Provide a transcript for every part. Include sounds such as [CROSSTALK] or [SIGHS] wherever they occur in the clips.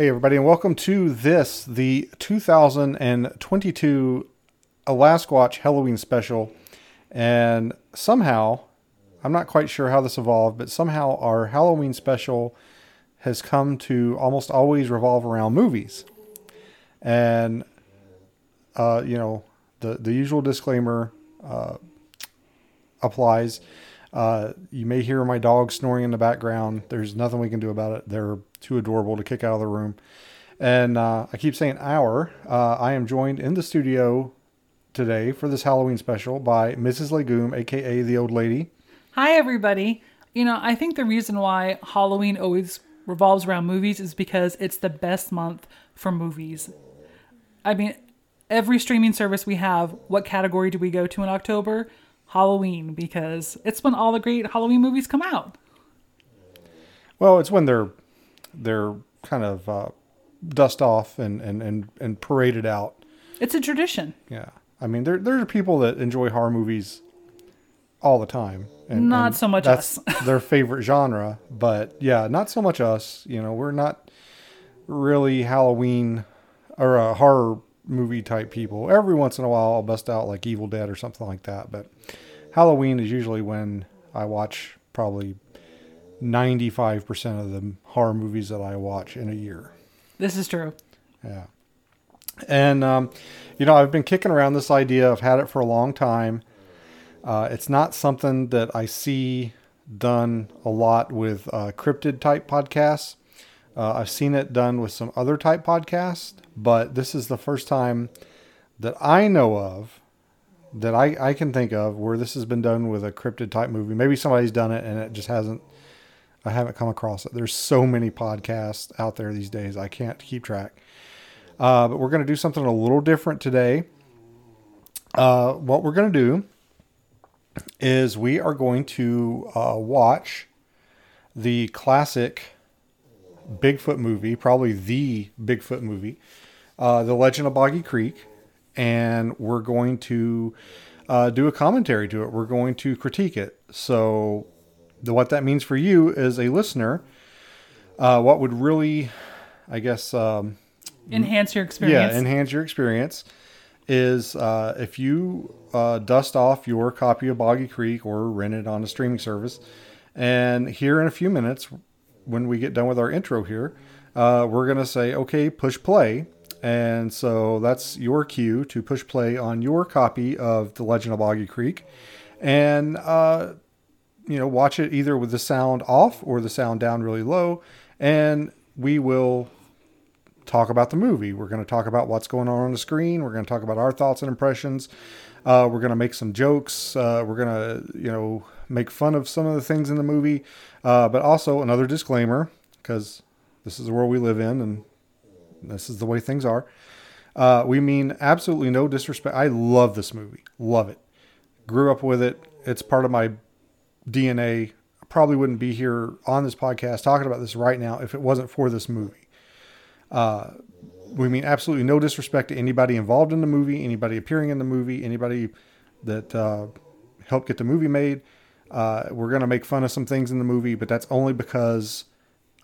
Hey, everybody, and welcome to this, the 2022 Alasquatch Halloween special. And somehow, I'm not quite sure how this evolved, but somehow our Halloween special has come to almost always revolve around movies. And, uh, you know, the, the usual disclaimer uh, applies. Uh, you may hear my dog snoring in the background. There's nothing we can do about it. They're too adorable to kick out of the room. And uh, I keep saying our. Uh, I am joined in the studio today for this Halloween special by Mrs. Legume, aka the old lady. Hi, everybody. You know, I think the reason why Halloween always revolves around movies is because it's the best month for movies. I mean, every streaming service we have, what category do we go to in October? Halloween, because it's when all the great Halloween movies come out. Well, it's when they're they're kind of uh, dust off and, and, and, and paraded out. It's a tradition. Yeah. I mean, there, there are people that enjoy horror movies all the time. And, Not and so much that's us. [LAUGHS] their favorite genre. But yeah, not so much us. You know, we're not really Halloween or a horror movie type people. Every once in a while, I'll bust out like Evil Dead or something like that. But Halloween is usually when I watch probably 95% of the horror movies that I watch in a year. This is true. Yeah. And, um, you know, I've been kicking around this idea. I've had it for a long time. Uh, it's not something that I see done a lot with uh, cryptid type podcasts. Uh, I've seen it done with some other type podcasts, but this is the first time that I know of that I, I can think of where this has been done with a cryptid type movie. Maybe somebody's done it and it just hasn't, I haven't come across it. There's so many podcasts out there these days, I can't keep track. Uh, but we're going to do something a little different today. Uh, what we're going to do is we are going to uh, watch the classic Bigfoot movie, probably the Bigfoot movie, uh, The Legend of Boggy Creek, and we're going to uh, do a commentary to it. We're going to critique it. So, the, what that means for you as a listener, uh, what would really, I guess, um, Enhance your experience. yeah, enhance your experience is uh, if you uh, dust off your copy of Boggy Creek or rent it on a streaming service, and here in a few minutes, when we get done with our intro here, uh, we're gonna say, okay, push play, and so that's your cue to push play on your copy of The Legend of Boggy Creek, and uh, you know watch it either with the sound off or the sound down really low, and we will talk about the movie. We're going to talk about what's going on on the screen. We're going to talk about our thoughts and impressions. Uh, we're going to make some jokes. Uh, we're going to, you know, make fun of some of the things in the movie. Uh, but also another disclaimer, because this is the world we live in and this is the way things are. Uh, we mean absolutely no disrespect. I love this movie. Love it. Grew up with it. It's part of my DNA. Probably wouldn't be here on this podcast talking about this right now if it wasn't for this movie. Uh, we mean absolutely no disrespect to anybody involved in the movie, anybody appearing in the movie, anybody that uh, helped get the movie made. Uh, we're going to make fun of some things in the movie, but that's only because,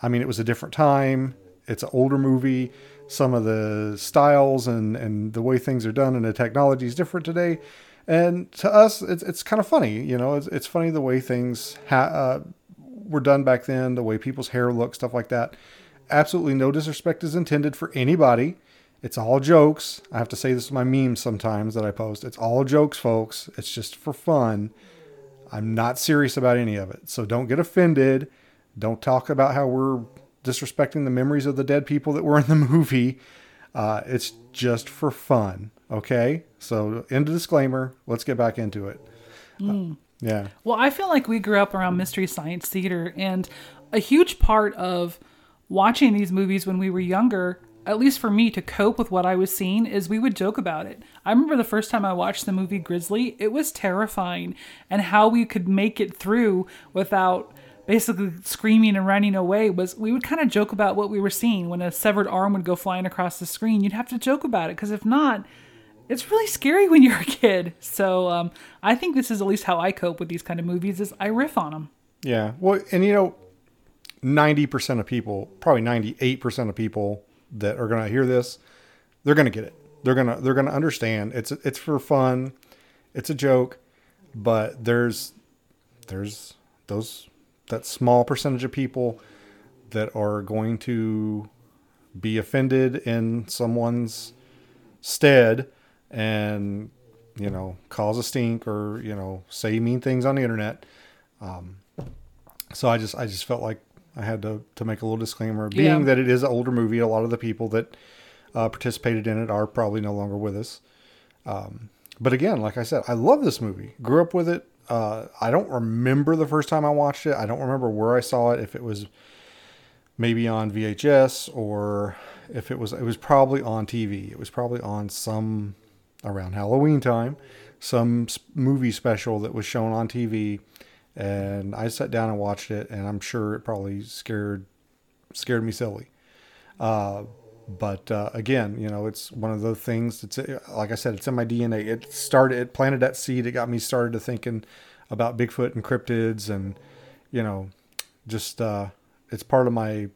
I mean, it was a different time. It's an older movie. Some of the styles and, and the way things are done and the technology is different today. And to us, it's, it's kind of funny. You know, it's, it's funny the way things ha- uh, were done back then, the way people's hair looked, stuff like that absolutely no disrespect is intended for anybody. It's all jokes. I have to say this is my memes sometimes that I post. It's all jokes, folks. It's just for fun. I'm not serious about any of it. So don't get offended. Don't talk about how we're disrespecting the memories of the dead people that were in the [LAUGHS] movie. Uh, it's just for fun. Okay. So, end of disclaimer. Let's get back into it. Uh, yeah. Well, I feel like we grew up around Mystery Science Theater, and a huge part of watching these movies when we were younger at least for me, to cope with what I was seeing, is we would joke about it. I remember the first time I watched the movie Grizzly, it was terrifying, and how we could make it through without basically screaming and running away was we would kind of joke about what we were seeing when a severed arm would go flying across the screen you'd have to joke about it because if not it's really scary when you're a kid so um, i think this is at least how i cope with these kind of movies is i riff on them Yeah. Well, and you know, 90% of people, probably 98% of people that are going to hear this, they're going to get it. They're going to they're going to understand. It's it's for fun. It's a joke, but there's there's those that small percentage of people that are going to be offended in someone's stead and you know cause a stink or you know say mean things on the internet so I just I just felt like I had to to make a little disclaimer, being Yeah. that it is an older movie. A lot of the people that uh, participated in it are probably no longer with us. Um, but again, like I said, I love this movie. Grew up with it. Uh, I don't remember the first time I watched it. I don't remember where I saw it. If it was maybe on VHS or if it was it was probably on TV. It was probably on some around Halloween time, some movie special that was shown on TV, and I sat down and watched it, and I'm sure it probably scared scared me silly. Uh, but uh, again, you know, it's one of the things. It's like I said, it's in my DNA. It started. It planted that seed. It got me started to thinking about Bigfoot and cryptids, and you know, just uh, it's part of my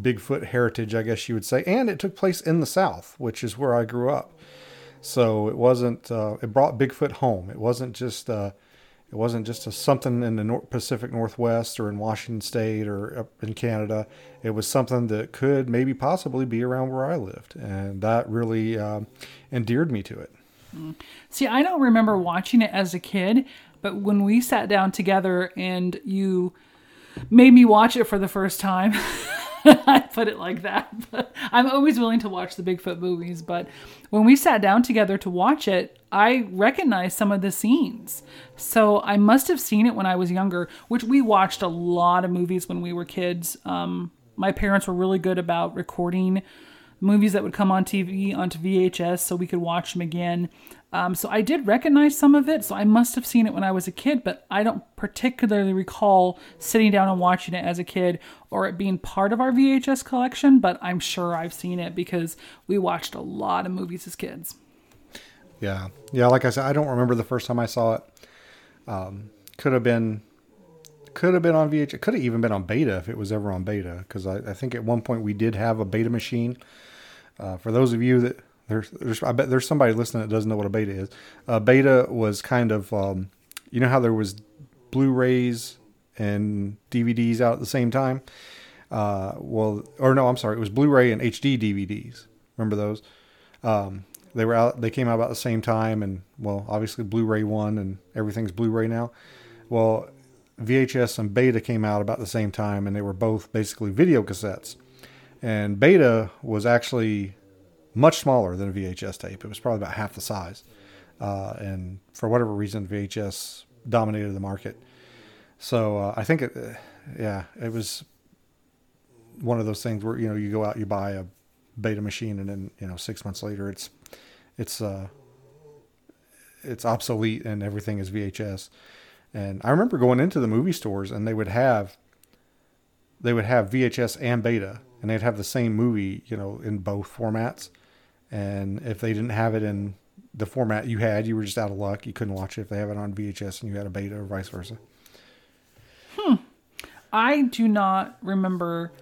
Bigfoot heritage, I guess you would say. And it took place in the South, which is where I grew up. So it wasn't. Uh, it brought Bigfoot home. It wasn't just. Uh, it wasn't just a, something in the Nor- Pacific Northwest or in Washington State or up in Canada. It was something that could maybe possibly be around where I lived, and that really um, endeared me to it. See, I don't remember watching it as a kid, but when we sat down together and you made me watch it for the first time, [LAUGHS] [LAUGHS] I put it like that. [LAUGHS] But I'm always willing to watch the Bigfoot movies, but when we sat down together to watch it, I recognized some of the scenes. So I must have seen it when I was younger, which we watched a lot of movies when we were kids. Um, my parents were really good about recording movies that would come on TV onto VHS so we could watch them again. Um, so I did recognize some of it. So I must have seen it when I was a kid, but I don't particularly recall sitting down and watching it as a kid or it being part of our VHS collection. But I'm sure I've seen it because we watched a lot of movies as kids. Yeah, yeah. Like I said, I don't remember the first time I saw it. Um, could have been, could have been on VHS. Could have even been on beta if it was ever on beta. Because I, I think at one point we did have a beta machine. Uh, for those of you that there's, there's, I bet there's somebody listening that doesn't know what a beta is. Uh, beta was kind of, um, you know how there was Blu-rays and DVDs out at the same time. Uh, well, or no, I'm sorry, it was Blu-ray and HD DVDs. Remember those? Um, they were out. They came out about the same time, and well, obviously Blu-ray won, and everything's Blu-ray now. Well, VHS and Beta came out about the same time, and they were both basically video cassettes. And Beta was actually much smaller than a VHS tape. It was probably about half the size, uh, and for whatever reason, VHS dominated the market. So uh, I think it, uh, yeah, it was one of those things where you know you go out, you buy a beta machine, and then you know six months later it's it's uh it's obsolete and everything is VHS. And I remember going into the movie stores and they would have they would have VHS and beta and they'd have the same movie, you know, in both formats. And if they didn't have it in the format you had, you were just out of luck. You couldn't watch it if they have it on VHS and you had a beta or vice versa. Hmm. I do not remember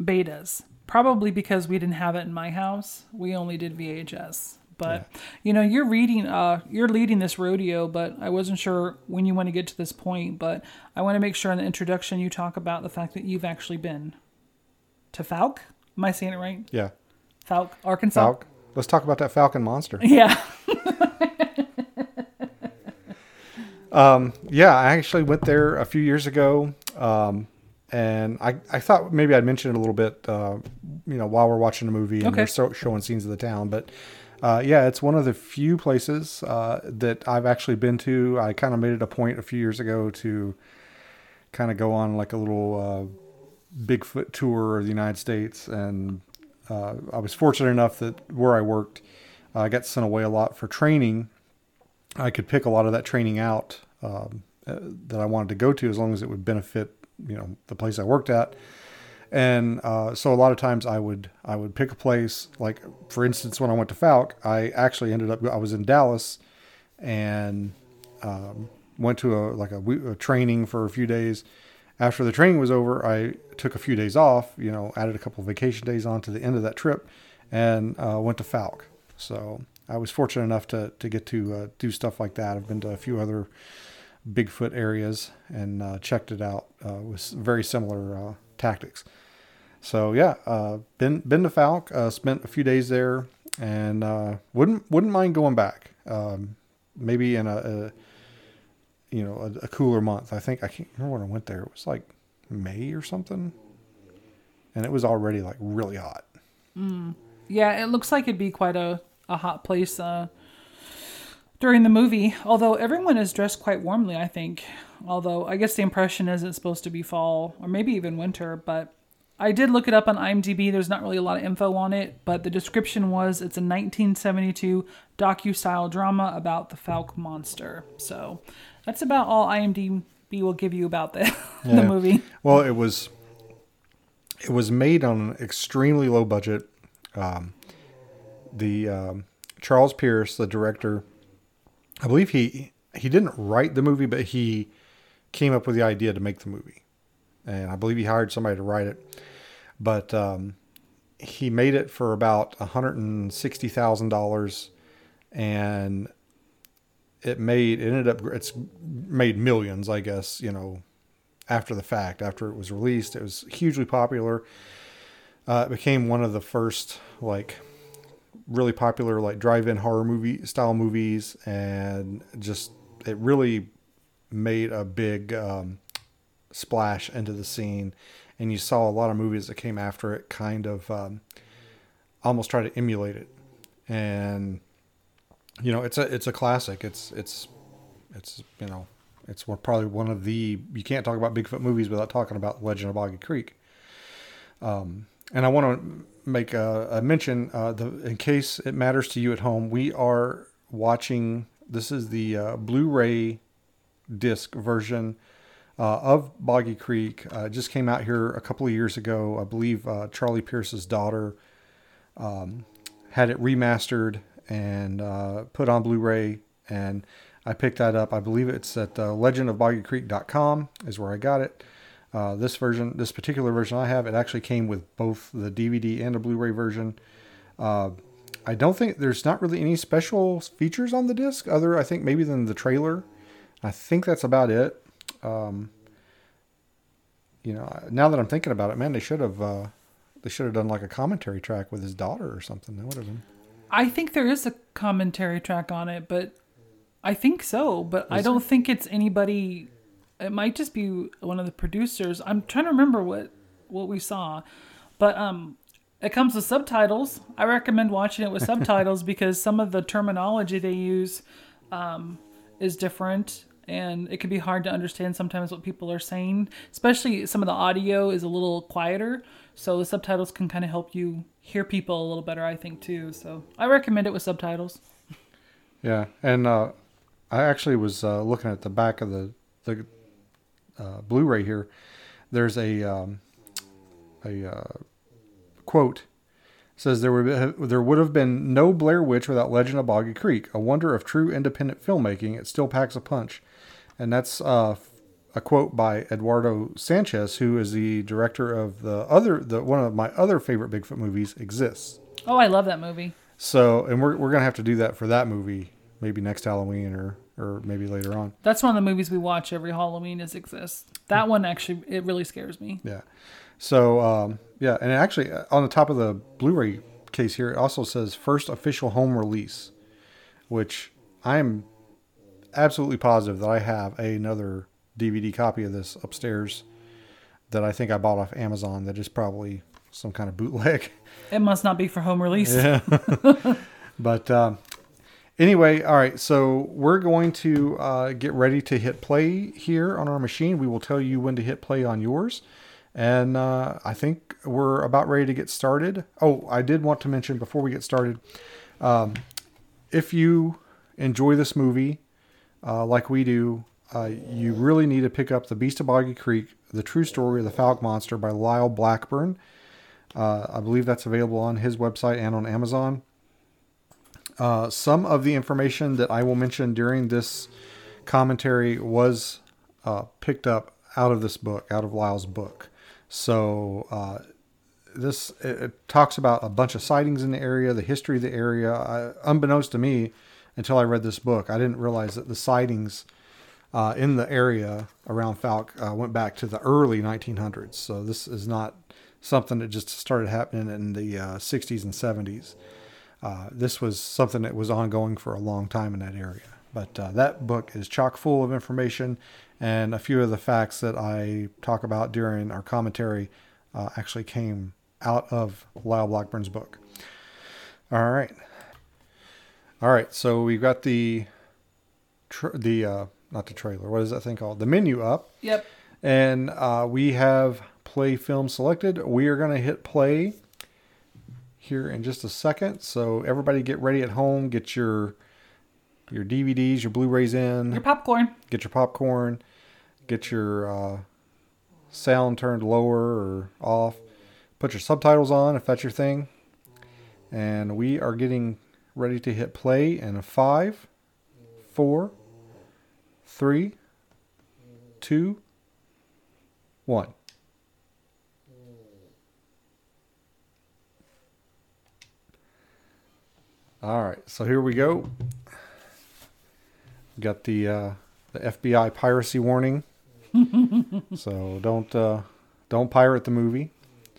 betas. Probably because we didn't have it in my house. We only did VHS. But you know, you're reading uh you're leading this rodeo, but I wasn't sure when you want to get to this point, but I want to make sure in the introduction you talk about the fact that you've actually been to Fouke. Am I saying it right? Yeah. Fouke, Arkansas. Fouke. Let's talk about that Falcon monster. Yeah. [LAUGHS] um, Yeah, I actually went there a few years ago, um, and I, I thought maybe I'd mention it a little bit, uh, you know, while we're watching the movie and Okay. they're so, showing scenes of the town. But uh, yeah, it's one of the few places uh, that I've actually been to. I kind of made it a point a few years ago to kind of go on like a little uh, Bigfoot tour of the United States, and uh, I was fortunate enough that where I worked, I got sent away a lot for training. I could pick a lot of that training out um, uh, that I wanted to go to as long as it would benefit, you know, the place I worked at. And uh, so a lot of times I would I would pick a place like for instance when I went to Fouke I actually ended up I was in Dallas and um, went to a like a, a training for a few days after the training was over, I took a few days off, you know, added a couple vacation days on to the end of that trip and uh, went to Fouke. So I was fortunate enough to, to get to uh, do stuff like that. I've been to a few other Bigfoot areas and uh, checked it out uh, with very similar uh, tactics. So yeah, uh, been been to Fouke, spent a few days there, and wouldn't wouldn't mind going back. Um, maybe in a, a you know a, a, cooler month. I think I can't remember when I went there. It was like May or something, and it was already like really hot. Mm. Yeah, it looks like it'd be quite a a hot place uh, during the movie. Although everyone is dressed quite warmly, I think. Although I guess the impression is it's supposed to be fall or maybe even winter, but. I did look it up on IMDb. There's not really a lot of info on it, but the description was it's a 1972 docu-style drama about the Fouke monster. So that's about all IMDb will give you about the, [LAUGHS] yeah. the movie. Well, it was it was made on an extremely low budget. Um, the um, Charles Pierce, the director, I believe he he didn't write the movie, but he came up with the idea to make the movie, and I believe he hired somebody to write it. But um, he made it for about one hundred and sixty thousand dollars, and it made it ended up it's made millions, I guess, you know, after the fact, after it was released. It was hugely popular. Uh, it became one of the first like really popular like drive-in horror movie style movies, and just it really made a big um, splash into the scene. And you saw a lot of movies that came after it kind of um, almost try to emulate it, and you know, it's a it's a classic. It's it's it's you know, it's probably one of the you can't talk about Bigfoot movies without talking about Legend of Boggy Creek. Um, and I want to make a, a mention uh, the in case it matters to you at home. We are watching. This is the uh, Blu-ray disc version uh, of Boggy Creek. Uh, just came out here a couple of years ago. I believe uh, Charlie Pierce's daughter um, had it remastered and uh, put on Blu-ray. And I picked that up. I believe it's at uh, legendofboggycreek.com is where I got it. Uh, this version, this particular version I have, it actually came with both the DVD and a Blu-ray version. Uh, I don't think there's not really any special features on the disc, other I think maybe than the trailer. I think that's about it. Um, you know, now that I'm thinking about it, man, they should have uh, they should have done like a commentary track with his daughter or something. That would have been. I think there is a commentary track on it, but I think so, but is I don't it? think it's anybody. It might just be one of the producers. I'm trying to remember what what we saw, but um, it comes with subtitles. I recommend watching it with [LAUGHS] subtitles because some of the terminology they use um, is different and it can be hard to understand sometimes what people are saying, especially some of the audio is a little quieter. So the subtitles can kind of help you hear people a little better, I think, too. So I recommend it with subtitles. Yeah. And uh, I actually was uh, looking at the back of the, the uh, Blu ray here. There's a, um, a uh, quote says there would there would have been no Blair Witch without Legend of Boggy Creek, a wonder of true independent filmmaking. It still packs a punch and that's uh, a quote by Eduardo Sanchez, who is the director of the other, the one of my other favorite Bigfoot movies, Exists. Oh, I love that movie. So, and we're we're gonna have to do that for that movie, maybe next Halloween or or maybe later on. That's one of the movies we watch every Halloween. Is Exists. That one actually, it really scares me. Yeah. So, um, yeah, and actually, uh, on the top of the Blu-ray case here, it also says first official home release, which I'm absolutely positive that I have another DVD copy of this upstairs that I think I bought off Amazon that is probably some kind of bootleg. [LAUGHS] It must not be for home release. Yeah. [LAUGHS] but um, anyway, all right. So we're going to uh, get ready to hit play here on our machine. We will tell you when to hit play on yours. And uh, I think we're about ready to get started. Oh, I did want to mention before we get started um, if you enjoy this movie uh, like we do, uh, you really need to pick up The Beast of Boggy Creek, The True Story of the Fouke Monster by Lyle Blackburn. Uh, I believe that's available on his website and on Amazon. Uh, some of the information that I will mention during this commentary was uh, picked up out of this book, out of Lyle's book. So uh, this it, it talks about a bunch of sightings in the area, the history of the area. I, unbeknownst to me, until I read this book, I didn't realize that the sightings uh, in the area around Fouke uh, went back to the early 1900s. So this is not something that just started happening in the 60s and 70s. Uh, this was something that was ongoing for a long time in that area. But uh, that book is chock full of information, and a few of the facts that I talk about during our commentary uh, actually came out of Lyle Blackburn's book. All right, all right. So we've got the tra- the uh, not the trailer. What is that thing called? The menu up. Yep. And uh, we have play film selected. We are going to hit play here in just a second. So everybody get ready at home. Get your your DVDs, your Blu-rays in. Your popcorn. Get your popcorn. Get your uh, sound turned lower or off. Put your subtitles on if that's your thing. And we are getting ready to hit play in five, four, three, two, one. All right, so here we go. Got the uh, the FBI piracy warning. [LAUGHS] so don't uh, don't pirate the movie.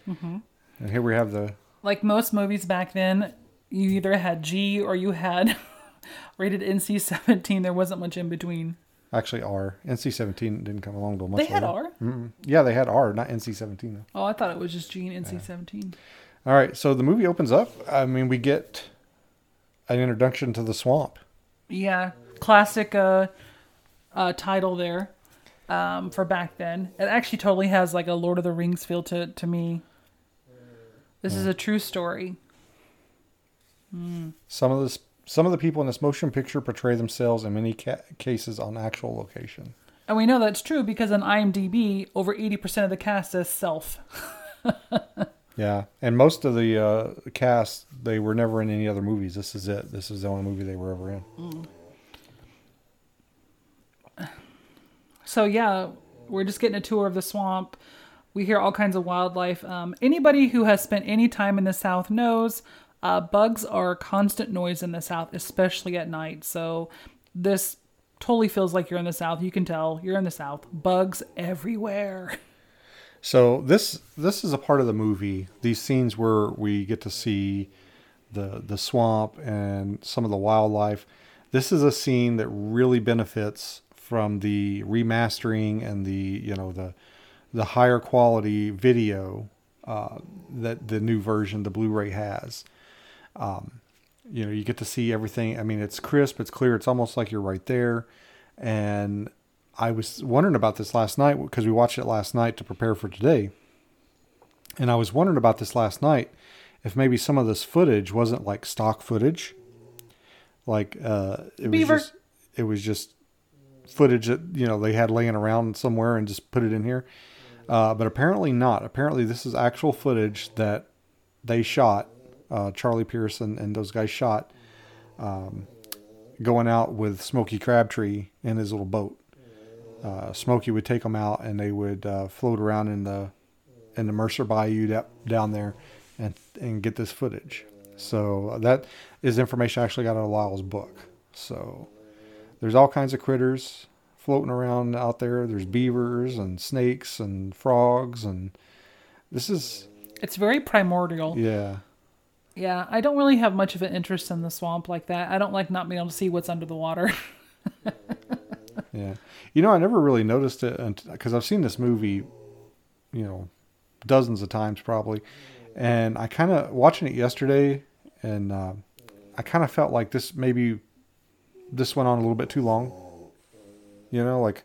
Mm-hmm. And here we have the Like most movies back then, you either had G or you had [LAUGHS] rated NC 17. There wasn't much in between. actually R. NC seventeen didn't come along till much. They had later. R. Mm-mm. Yeah, they had R, not NC seventeen though. Oh, I thought it was just G and NC 17. All right, so the movie opens up. I mean, we get an introduction to the swamp. Yeah, classic uh, uh, title there um, for back then. It actually totally has like a Lord of the Rings feel to to me. This is a true story. Some of this, some of the people in this motion picture portray themselves in many ca- cases on actual location. And we know that's true because on IMDb, over 80% of the cast says self. [LAUGHS] Yeah, and most of the uh, cast they were never in any other movies. This is it. This is the only movie they were ever in. [SIGHS] So, yeah, we're just getting a tour of the swamp. We hear all kinds of wildlife. Um, anybody who has spent any time in the South knows uh, bugs are constant noise in the South, especially at night. So, this totally feels like you're in the South. You can tell you're in the South. Bugs everywhere. [LAUGHS] So this this is a part of the movie. These scenes where we get to see the the swamp and some of the wildlife. This is a scene that really benefits from the remastering and the you know the the higher quality video uh, that the new version, the Blu-ray has. Um, you know, you get to see everything. I mean, it's crisp, it's clear, it's almost like you're right there. And I was wondering about this last night because we watched it last night to prepare for today. And I was wondering about this last night if maybe some of this footage wasn't like stock footage. Like uh it Beaver. was just it was just footage that, you know, they had laying around somewhere and just put it in here. Uh, but apparently not. Apparently this is actual footage that they shot, uh, Charlie Pearson and those guys shot um, going out with Smokey Crabtree in his little boat uh, Smokey would take them out and they would uh, float around in the in the Mercer Bayou down there and and get this footage. So that is information I actually got out of Lyle's book. So there's all kinds of critters floating around out there. There's beavers and snakes and frogs and this is It's very primordial. yeah Yeah, I don't really have much of an interest in the swamp like that. I don't like not being able to see what's under the water. [LAUGHS] Yeah. You know, I never really noticed it because I've seen this movie, you know, dozens of times probably. And I kind of, watching it yesterday, and uh, I kind of felt like this maybe this went on a little bit too long. You know, like,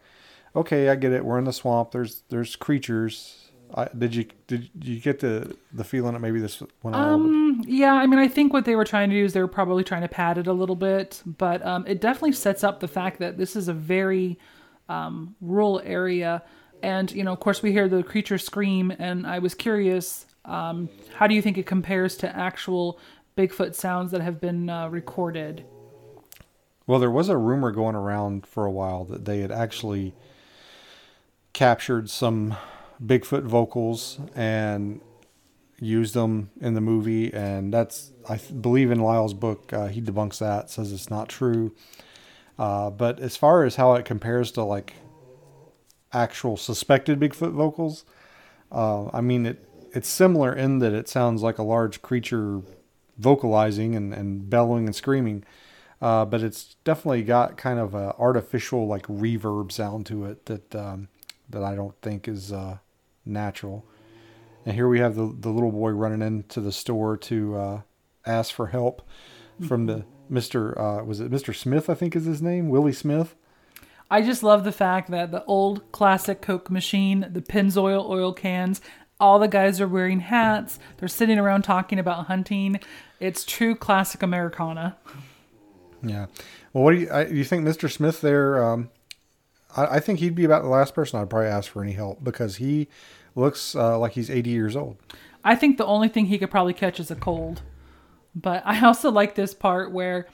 okay, I get it. We're in the swamp. There's there's creatures, I, did you did you get the the feeling that maybe this went? Um, yeah, I mean, I think what they were trying to do is they were probably trying to pad it a little bit, but um, it definitely sets up the fact that this is a very um, rural area, and you know, of course, we hear the creature scream, and I was curious, um, how do you think it compares to actual Bigfoot sounds that have been uh, recorded? Well, there was a rumor going around for a while that they had actually captured some Bigfoot vocals and used them in the movie, and that's I believe in Lyle's book uh, he debunks that, says it's not true. Uh, but as far as how it compares to like actual suspected Bigfoot vocals, uh, I mean it it's similar in that it sounds like a large creature vocalizing and, and bellowing and screaming. Uh, but it's definitely got kind of a artificial like reverb sound to it that um, that I don't think is uh, natural. And here we have the the little boy running into the store to uh, ask for help from the Mister uh, was it Mister Smith I think is his name Willie Smith. I just love the fact that the old classic Coke machine, the Pennzoil oil cans, all the guys are wearing hats. They're sitting around talking about hunting. It's true classic Americana. Yeah. Well, what do you I, you think, Mister Smith? There, um, I, I think he'd be about the last person I'd probably ask for any help because he looks uh, like he's eighty years old. I think the only thing he could probably catch is a cold. But I [LAUGHS] also like this part where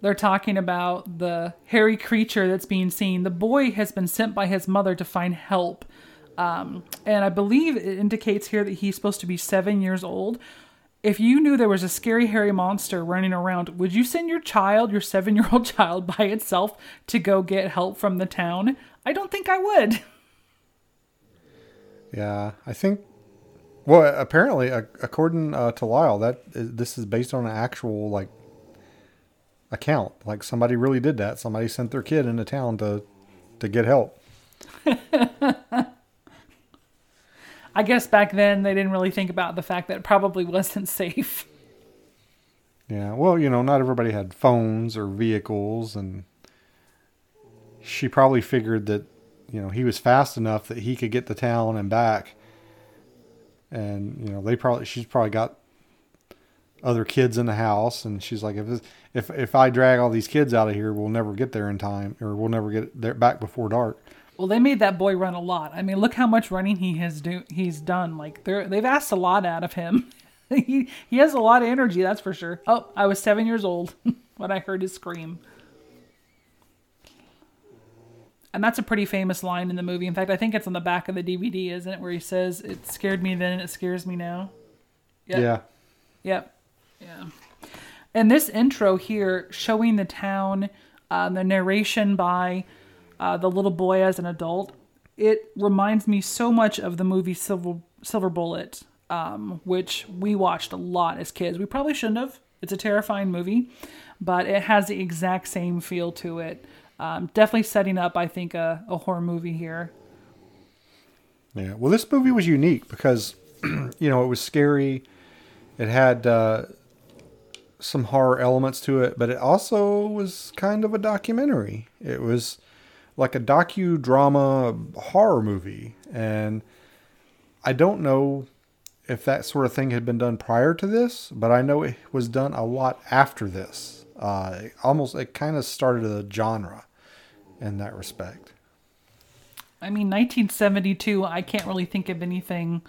they're talking about the hairy creature that's being seen. The boy has been sent by his mother to find help. Um, and I believe it indicates here that he's supposed to be seven years old. If you knew there was a scary hairy monster running around, would you send your child, your seven year old [LAUGHS] child, by itself to go get help from the town? I don't think I would. Yeah, I think. Well, apparently, uh, according uh, to Lyle, that is, this is based on an actual like account. Like somebody really did that. Somebody sent their kid into town to to get help. [LAUGHS] I guess back then they didn't really think about the fact that it probably [LAUGHS] wasn't safe. Yeah, well, you know, not everybody had phones or vehicles, and she probably figured that, you know, he was fast enough that he could get to town and back. And you know, they probably she's probably got other kids in the house, and she's like, if this, if if I drag all these kids out of here, we'll never get there in time, or we'll never get there back before dark. Well, they made that boy run a lot. I mean, look how much running he has do he's done. Like they're they've asked a lot out of him. [LAUGHS] he he has a lot of energy, that's for sure. Oh, I was seven years old [LAUGHS] when I heard his scream. And that's a pretty famous line in the movie. In fact, I think it's on the back of the DVD, isn't it? Where he says, "It scared me then, it scares me now." Yep. Yeah, Yep. Yeah. And this intro here, showing the town, uh, the narration by uh, the little boy as an adult, it reminds me so much of the movie Silver Silver Bullet, um, which we watched a lot as kids. We probably shouldn't have. It's a terrifying movie, but it has the exact same feel to it. Um, definitely setting up, I think, a, a horror movie here. yeah. Well, this movie was unique because, [CLEARS THROAT] you know, it was scary. It had uh, some horror elements to it, but it also was kind of a documentary. It was like a docudrama horror movie, and I don't know if that sort of thing had been done prior to this, but I know it was done a lot after this. Uh, almost, it kind of started a genre in that respect. I mean, 1972, I can't really think of anything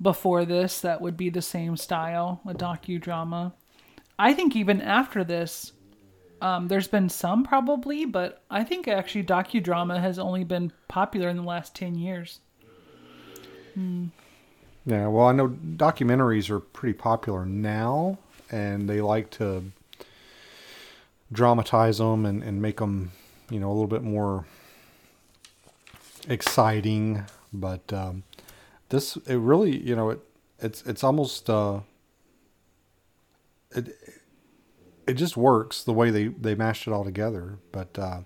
before this that would be the same style, a docudrama. I think even after this, um, there's been some probably, but I think actually docudrama has only been popular in the last 10 years. Yeah, well, I know documentaries are pretty popular now, and they like to dramatize them and, and make them, you know, a little bit more exciting. But um, this, it really, you know, it it's it's almost uh, it it just works the way they they mashed it all together. But uh,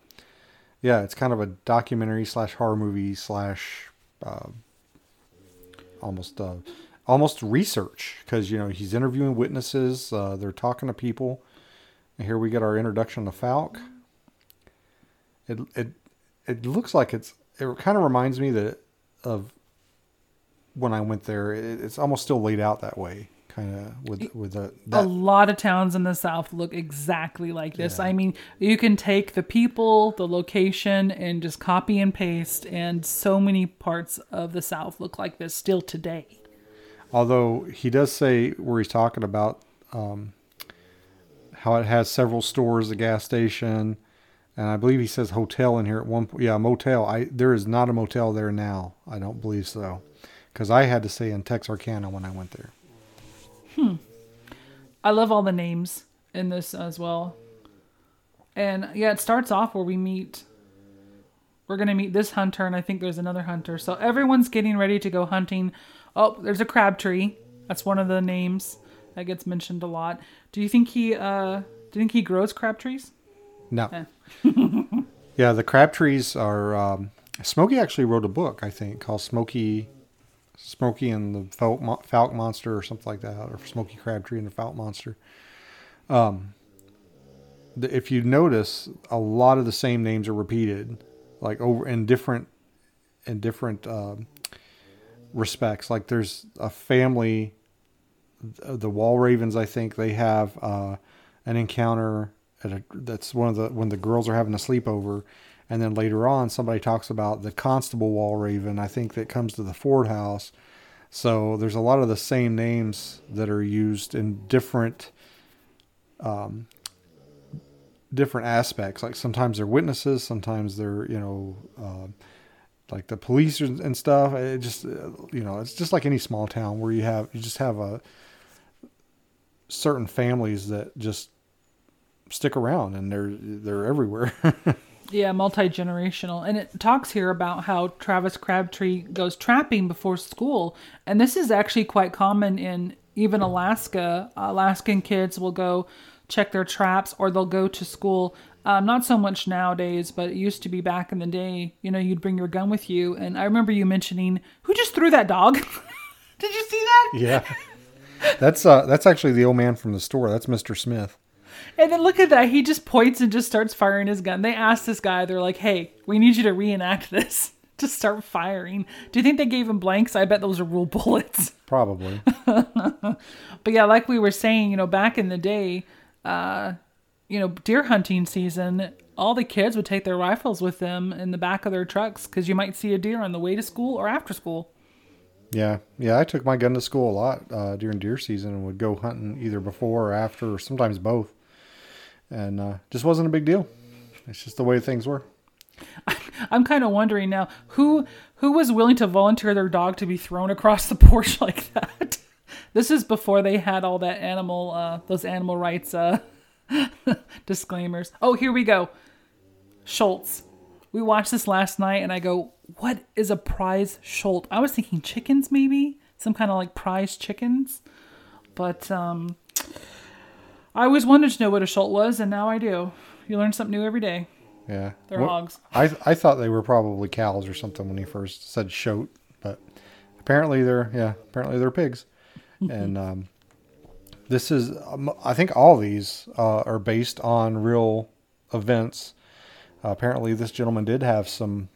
yeah, it's kind of a documentary slash horror movie slash. Uh, almost uh, almost research because you know he's interviewing witnesses uh, they're talking to people and here we get our introduction to Fouke it it it looks like it's it kind of reminds me that of when I went there. It, it's almost still laid out that way, kind of with with the a lot of towns in the south look exactly like this Yeah. i mean you can take the people the location and just copy and paste and so many parts of the south look like this still today Although he does say where he's talking about um, how it has several stores, a gas station, and I believe he says hotel in here at one point. Yeah, motel. I there is not a motel there now. I don't believe so, because I had to stay in Texarkana when I went there. I love all the names in this as well. And yeah, it starts off where we meet. We're going to meet this hunter, and I think there's another hunter. So everyone's getting ready to go hunting. Oh, there's a crab tree. That's one of the names that gets mentioned a lot. Do you think he, uh, do you think he grows crab trees? No. Eh. [LAUGHS] yeah, the crab trees are. Um, Smokey actually wrote a book, I think, called Smokey, Smokey and the Fouke, Monster, or something like that, or Smokey Crabtree and the Fouke Monster. Um, if you notice, a lot of the same names are repeated, like over in different, in different um, respects. Like there's a family, the Wall Ravens. I think they have uh, an encounter at a, that's one of the when the girls are having a sleepover, and then later on somebody talks about the Constable Wall Raven. I think that comes to the Ford House. So there's a lot of the same names that are used in different, um, different aspects. Like sometimes they're witnesses, sometimes they're you know. Uh, like the police and and stuff. It just, uh, you know, it's just like any small town where you have, you just have a certain families that just stick around and they're, they're everywhere. [LAUGHS] Yeah, multi generational. And it talks here about how Travis Crabtree goes trapping before school. And this is actually quite common in even Alaska. Alaskan kids will go check their traps or they'll go to school. Um, not so much nowadays, but it used to be back in the day. You know, you'd bring your gun with you. And I remember you mentioning, who just threw that dog? [LAUGHS] Did you see that? yeah. That's, uh, that's actually the old man from the store. That's Mr. Smith. And then look at that. He just points and just starts firing his gun. They asked this guy, they're like, hey, we need you to reenact [LAUGHS] this. Just start firing. Do you think they gave him blanks? I bet those are real [LAUGHS] bullets. Probably. [LAUGHS] But yeah, like we were saying, you know, back in the day, uh, you know, deer hunting season, all the kids would take their rifles with them in the back of their trucks because you might see a deer on the way to school or after school. Yeah. Yeah. I took my gun to school a lot, uh, during deer season and would go hunting either before or after, or sometimes both. And, uh, just wasn't a big deal. It's just the way things were. [LAUGHS] I'm kind of wondering now who who was willing to volunteer their dog to be thrown across the [LAUGHS] porch like that. This is before they had all that animal uh, those animal rights uh, [LAUGHS] disclaimers. Oh, here we go. shoats. We watched this last night, and I go, "What is a prize shoats?" I was thinking chickens, maybe some kind of like prize chickens, but um, I always wanted to know what a shoats was, and now I do. You learn something new every day. Yeah. They're What- hogs. I I thought they were probably cows or something when he first said shoat, but apparently they're yeah apparently they're pigs, [LAUGHS] and um, this is um, I think all these uh, are based on real events. Uh, apparently, this gentleman did have some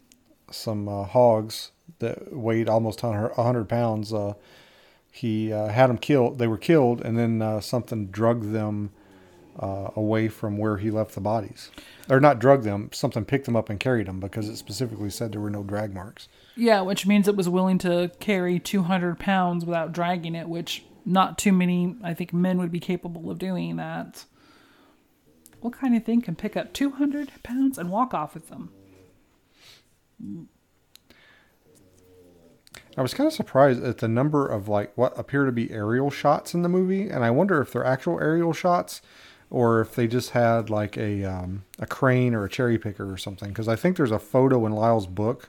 some uh, hogs that weighed almost a hundred pounds. He uh, had them killed. They were killed, and then uh, something drugged them uh, away from where he left the bodies, or not drugged them. Something picked them up and carried them because it specifically said there were no drag marks. Yeah, which means it was willing to carry 200 pounds without dragging it, which not too many, I think, men would be capable of doing that. What kind of thing can pick up 200 pounds and walk off with them? I was kind of surprised at the number of like what appear to be aerial shots in the movie, and I wonder if they're actual aerial shots or if they just had like a um, a crane or a cherry picker or something. Because I think there's a photo in Lyle's book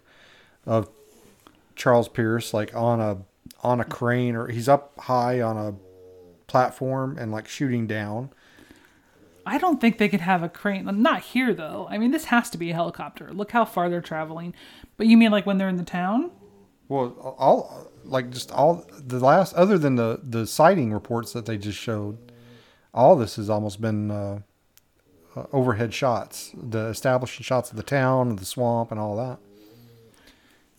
of Charles Pierce like on a on a crane or he's up high on a platform and like shooting down. I don't think they could have a crane. Not here, though. I mean, this has to be a helicopter. Look how far they're traveling. But you mean like when they're in the town? Well, all like just all the last other than the the sighting reports that they just showed, all this has almost been uh, uh, overhead shots, the establishing shots of the town, of the swamp, and all that.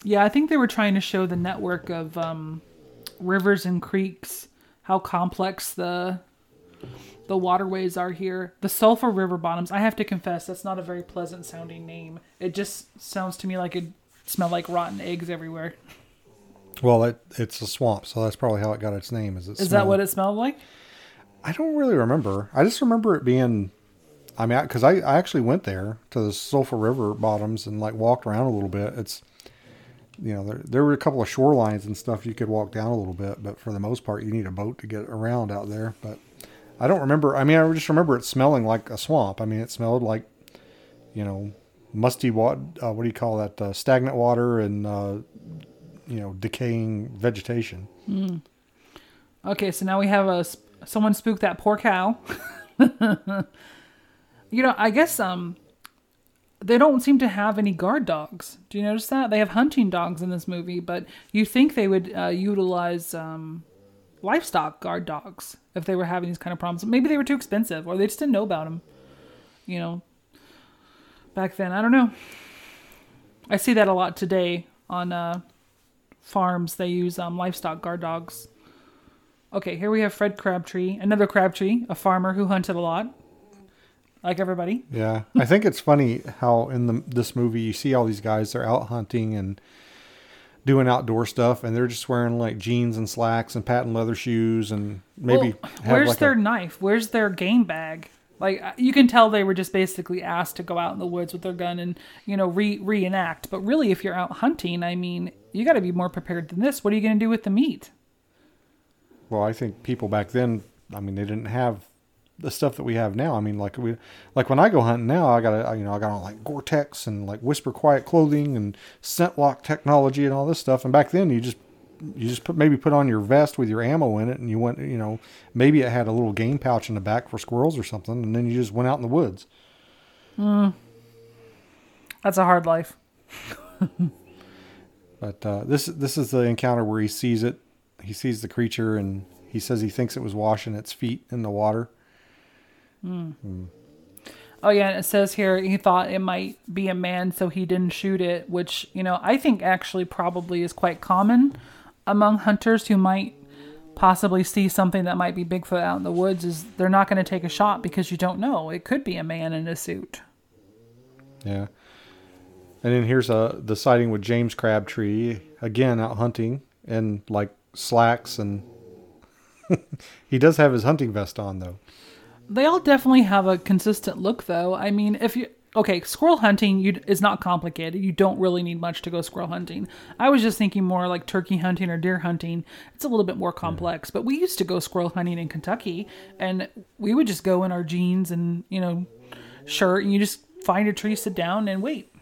Yeah, I think they were trying to show the network of um, rivers and creeks, how complex the the waterways are here. The Sulphur River bottoms. I have to confess, that's not a very pleasant sounding name. It just sounds to me like it smelled like rotten eggs everywhere. [LAUGHS] Well, it, it's a swamp, so that's probably how it got its name. Is it? Is that what it smelled like? I don't really remember. I just remember it being. I mean, because I, I actually went there to the Sulphur River bottoms and like walked around a little bit. It's, you know, there there were a couple of shorelines and stuff you could walk down a little bit, but for the most part, you need a boat to get around out there. But I don't remember. I mean, I just remember it smelling like a swamp. I mean, it smelled like, you know, musty water. Uh, what do you call that? Uh, stagnant water and uh, you know, decaying vegetation. Mm. Okay, so now we have a someone spooked that poor cow. [LAUGHS] you know, I guess um they don't seem to have any guard dogs. Do you notice that? They have hunting dogs in this movie, but you think they would uh, utilize um, livestock guard dogs if they were having these kind of problems. Maybe they were too expensive or they just didn't know about them. You know, back then, I don't know. I see that a lot today on uh, farms. They use um, livestock guard dogs. Okay, here we have Fred Crabtree, another Crabtree, a farmer who hunted a lot, like everybody. Yeah, I think it's funny how in the, this movie you see all these guys they're out hunting and doing outdoor stuff, and they're just wearing like jeans and slacks and patent leather shoes and maybe. Well, where's like their a, knife? Where's their game bag? Like uh, you can tell they were just basically asked to go out in the woods with their gun and you know re- reenact. But really, if you're out hunting, I mean, you got to be more prepared than this. What are you going to do with the meat? Well, I think people back then, I mean, they didn't have the stuff that we have now. I mean, like we, like when I go hunting now, I got you know, I got on like Gore-Tex and like Whisper Quiet clothing and scent lock technology and all this stuff. And back then, you just you just put maybe put on your vest with your ammo in it, and you went, you know, maybe it had a little game pouch in the back for squirrels or something, and then you just went out in the woods. Hmm. That's a hard life. [LAUGHS] but uh, this this is the encounter where he sees it. He sees the creature, and he says he thinks it was washing its feet in the water. Mm. Mm. Oh yeah, and it says here he thought it might be a man, so he didn't shoot it, which you know I think actually probably is quite common among hunters who might possibly see something that might be Bigfoot out in the woods. Is they're not going to take a shot because you don't know it could be a man in a suit. Yeah, and then here's a uh, the sighting with James Crabtree again out hunting and like slacks and [LAUGHS] he does have his hunting vest on though. They all definitely have a consistent look, though. I mean, if you okay, squirrel hunting you, is not complicated. You don't really need much to go squirrel hunting. I was just thinking more like turkey hunting or deer hunting. It's a little bit more complex. But we used to go squirrel hunting in Kentucky, and we would just go in our jeans and you know shirt, and you just find a tree, sit down, and wait.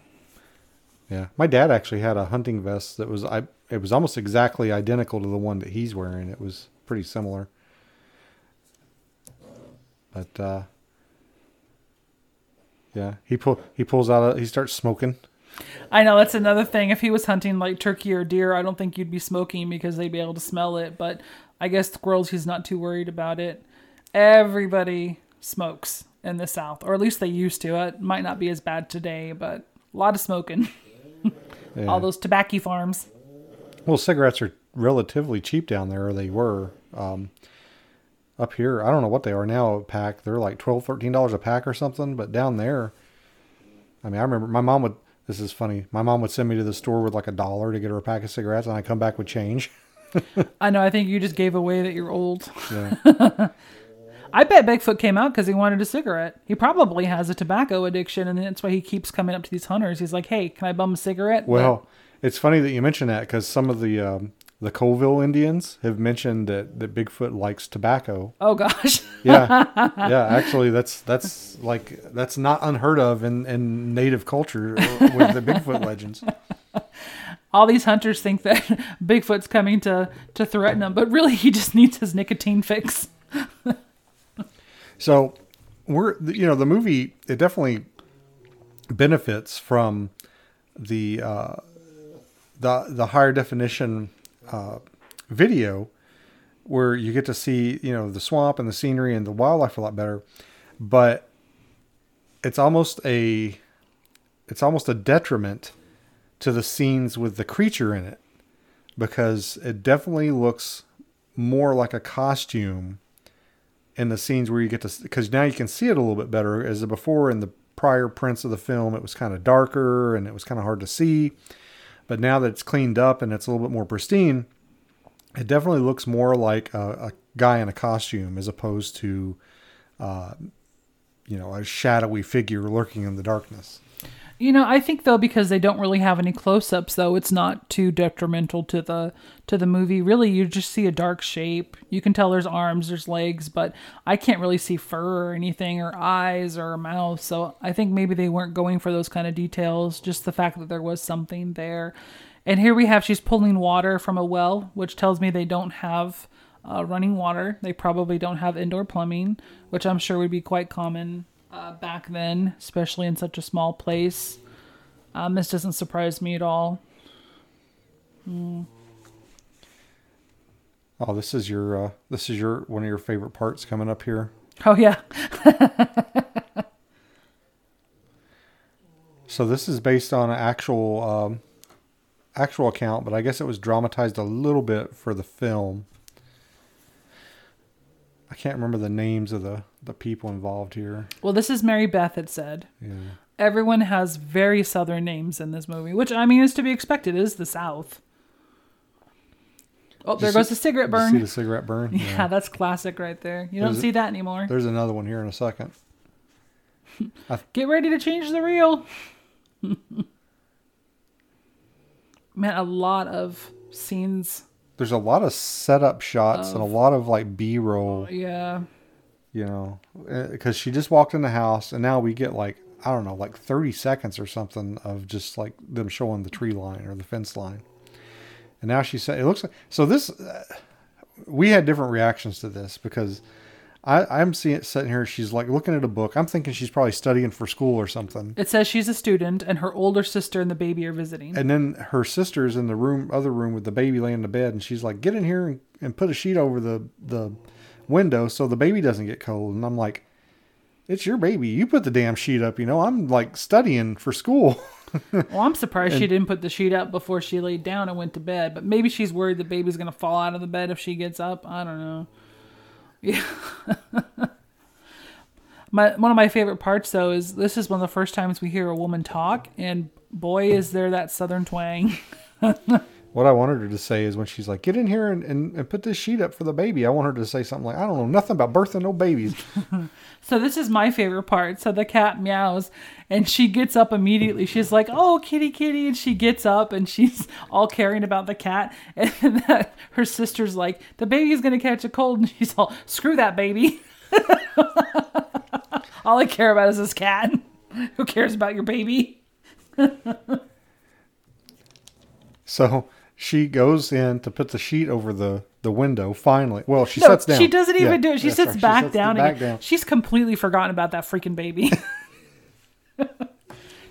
Yeah, my dad actually had a hunting vest that was I. It was almost exactly identical to the one that he's wearing. It was pretty similar. But uh, yeah, he pull he pulls out a, he starts smoking. I know that's another thing. If he was hunting like turkey or deer, I don't think you'd be smoking because they'd be able to smell it. But I guess squirrels, he's not too worried about it. Everybody smokes in the South, or at least they used to. It might not be as bad today, but a lot of smoking. [LAUGHS] yeah. All those tobacco farms. Well, cigarettes are relatively cheap down there, or they were. Um, up here, I don't know what they are now a pack. They're like 12 $13 a pack or something. But down there, I mean, I remember my mom would, this is funny. My mom would send me to the store with like a dollar to get her a pack of cigarettes and I come back with change. [LAUGHS] I know. I think you just gave away that you're old. Yeah. [LAUGHS] I bet Bigfoot came out because he wanted a cigarette. He probably has a tobacco addiction, and that's why he keeps coming up to these hunters. He's like, "Hey, can I bum a cigarette?" Well, but, it's funny that you mention that because some of the um, the Colville Indians have mentioned that, that Bigfoot likes tobacco. Oh gosh. [LAUGHS] yeah. Yeah, actually that's that's like that's not unheard of in, in native culture with the Bigfoot [LAUGHS] legends. All these hunters think that [LAUGHS] Bigfoot's coming to to threaten them, but really he just needs his nicotine fix. So, we're you know, the movie it definitely benefits from the uh the the higher definition uh, video where you get to see you know the swamp and the scenery and the wildlife a lot better. But it's almost a it's almost a detriment to the scenes with the creature in it because it definitely looks more like a costume in the scenes where you get to because now you can see it a little bit better. As before in the prior prints of the film it was kind of darker and it was kind of hard to see. But now that it's cleaned up and it's a little bit more pristine it definitely looks more like a, a guy in a costume as opposed to uh, you know a shadowy figure lurking in the darkness You know, I think though because they don't really have any close-ups though, it's not too detrimental to the to the movie. Really, you just see a dark shape. You can tell there's arms, there's legs, but I can't really see fur or anything or eyes or a mouth. So I think maybe they weren't going for those kind of details, just the fact that there was something there. And here we have she's pulling water from a well, which tells me they don't have uh, running water. They probably don't have indoor plumbing, which I'm sure would be quite common uh, back then, especially in such a small place. Um, this doesn't surprise me at all. oh this is your uh, this is your one of your favorite parts coming up here Oh yeah, [LAUGHS] So this is based on an actual um, actual account, but I guess it was dramatized a little bit for the film. I can't remember the names of the the people involved here. well, this is Mary Beth. It said Yeah. everyone has very southern names in this movie, which I mean is to be expected. It is the South. Oh, there goes see- the cigarette you See burn. the cigarette burn. [LAUGHS] Yeah, that's classic right there. You don't There's a- see that anymore. There's another one here in a second. [LAUGHS] Get ready to change the reel. [LAUGHS] Man, a lot of scenes. There's a lot of setup shots and a lot of like B-roll. Yeah. you know, because she just walked in the house, and now we get like I don't know, like thirty seconds or something of just like them showing the tree line or the fence line, and now she said it looks like so. This uh, we had different reactions to this because I I'm seeing it sitting here. She's like looking at a book. I'm thinking she's probably studying for school or something. It says she's a student and her older sister and the baby are visiting. And then her sister's in the room, other room with the baby laying in the bed, and she's like, "Get in here and, and put a sheet over the the window so the baby doesn't get cold." And I'm like, "It's your baby. You put the damn sheet up." You know, I'm like studying for school. [LAUGHS] Well, I'm surprised she didn't put the sheet up before she laid down and went to bed. But maybe she's worried the baby's gonna fall out of the bed if she gets up. I don't know. Yeah. [LAUGHS] my one of my favorite parts though is this is one of the first times we hear a woman talk, and boy is there that southern twang. [LAUGHS] what I wanted her to say is when she's like, "Get in here and, and, and put this sheet up for the baby," I want her to say something like, "I don't know nothing about birthing no babies." [LAUGHS] So this is my favorite part. So the cat meows and she gets up immediately. She's like, "Oh, kitty, kitty!" And she gets up and she's all caring about the cat. [LAUGHS] And that, her sister's like, "The baby's gonna catch a cold," and she's all, "Screw that baby! [LAUGHS] all I care about is this cat. Who cares about your baby?" so she goes in to put the sheet over the the window. Finally, well, she No, sits down. she doesn't even Yeah, do it. She sits right. She back sits down back down. She's completely forgotten about that freaking baby. [LAUGHS] Did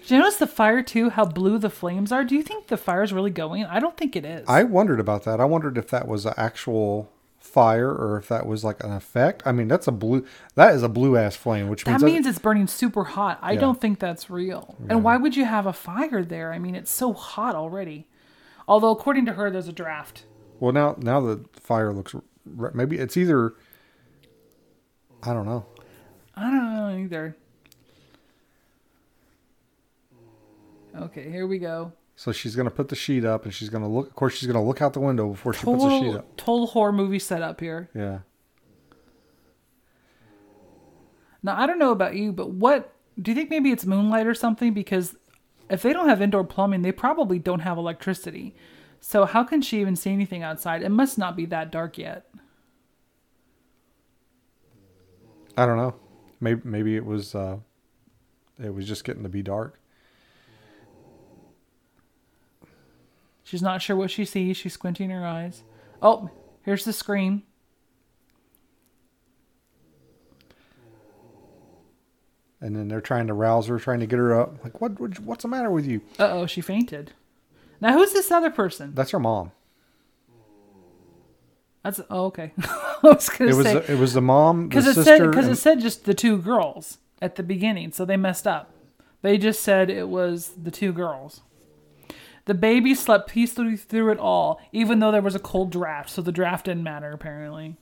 you notice the fire too? How blue the flames are? Do you think the fire is really going? I don't think it is. I wondered about that. I wondered if that was an actual fire or if that was like an effect. I mean, that's a blue. That is a blue ass flame, which that means means it's burning super hot. I Yeah. don't think that's real. And why would you have a fire there? I mean, it's so hot already. Although, according to her, there's a draft. well now now the fire looks maybe it's either. I don't know. I don't know either. Okay, here we go. So she's gonna put the sheet up, and she's gonna look. Of course, she's gonna look out the window before she puts the sheet Total, up. total horror movie setup here. Yeah. Now, I don't know about you, but what do you think maybe it's moonlight or something? Because if they don't have indoor plumbing, they probably don't have electricity. So, how can she even see anything outside? It must not be that dark yet. I don't know. Maybe maybe it was. uh It was just getting to be dark. She's not sure what she sees. She's squinting her eyes. Oh, here's the screen. And then they're trying to rouse her, trying to get her up. Like, what? what what's the matter with you? Uh oh, she fainted. Now, who's this other person? That's her mom. That's oh, okay. [LAUGHS] I was gonna It was say it was the mom, because it said because it said just the two girls at the beginning, so they messed up. They just said it was the two girls. The baby slept peacefully through it all, even though there was a cold draft, so the draft didn't matter apparently.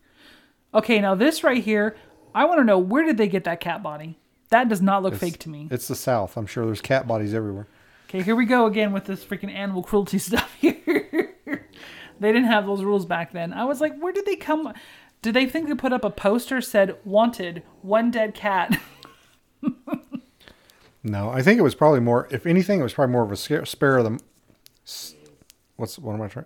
Okay, now this right here, I want to know where did they get that cat body? That does not look fake to me. It's the South. I'm sure there's cat bodies everywhere. Okay, here we go again with this freaking animal cruelty [LAUGHS] stuff here. they didn't have those rules back then. I was like, where did they come? Did they think they put up a poster said "Wanted, one dead cat"? [LAUGHS] No, I think it was probably more. If anything, it was probably more of a scare, spare of the. What's what am I trying?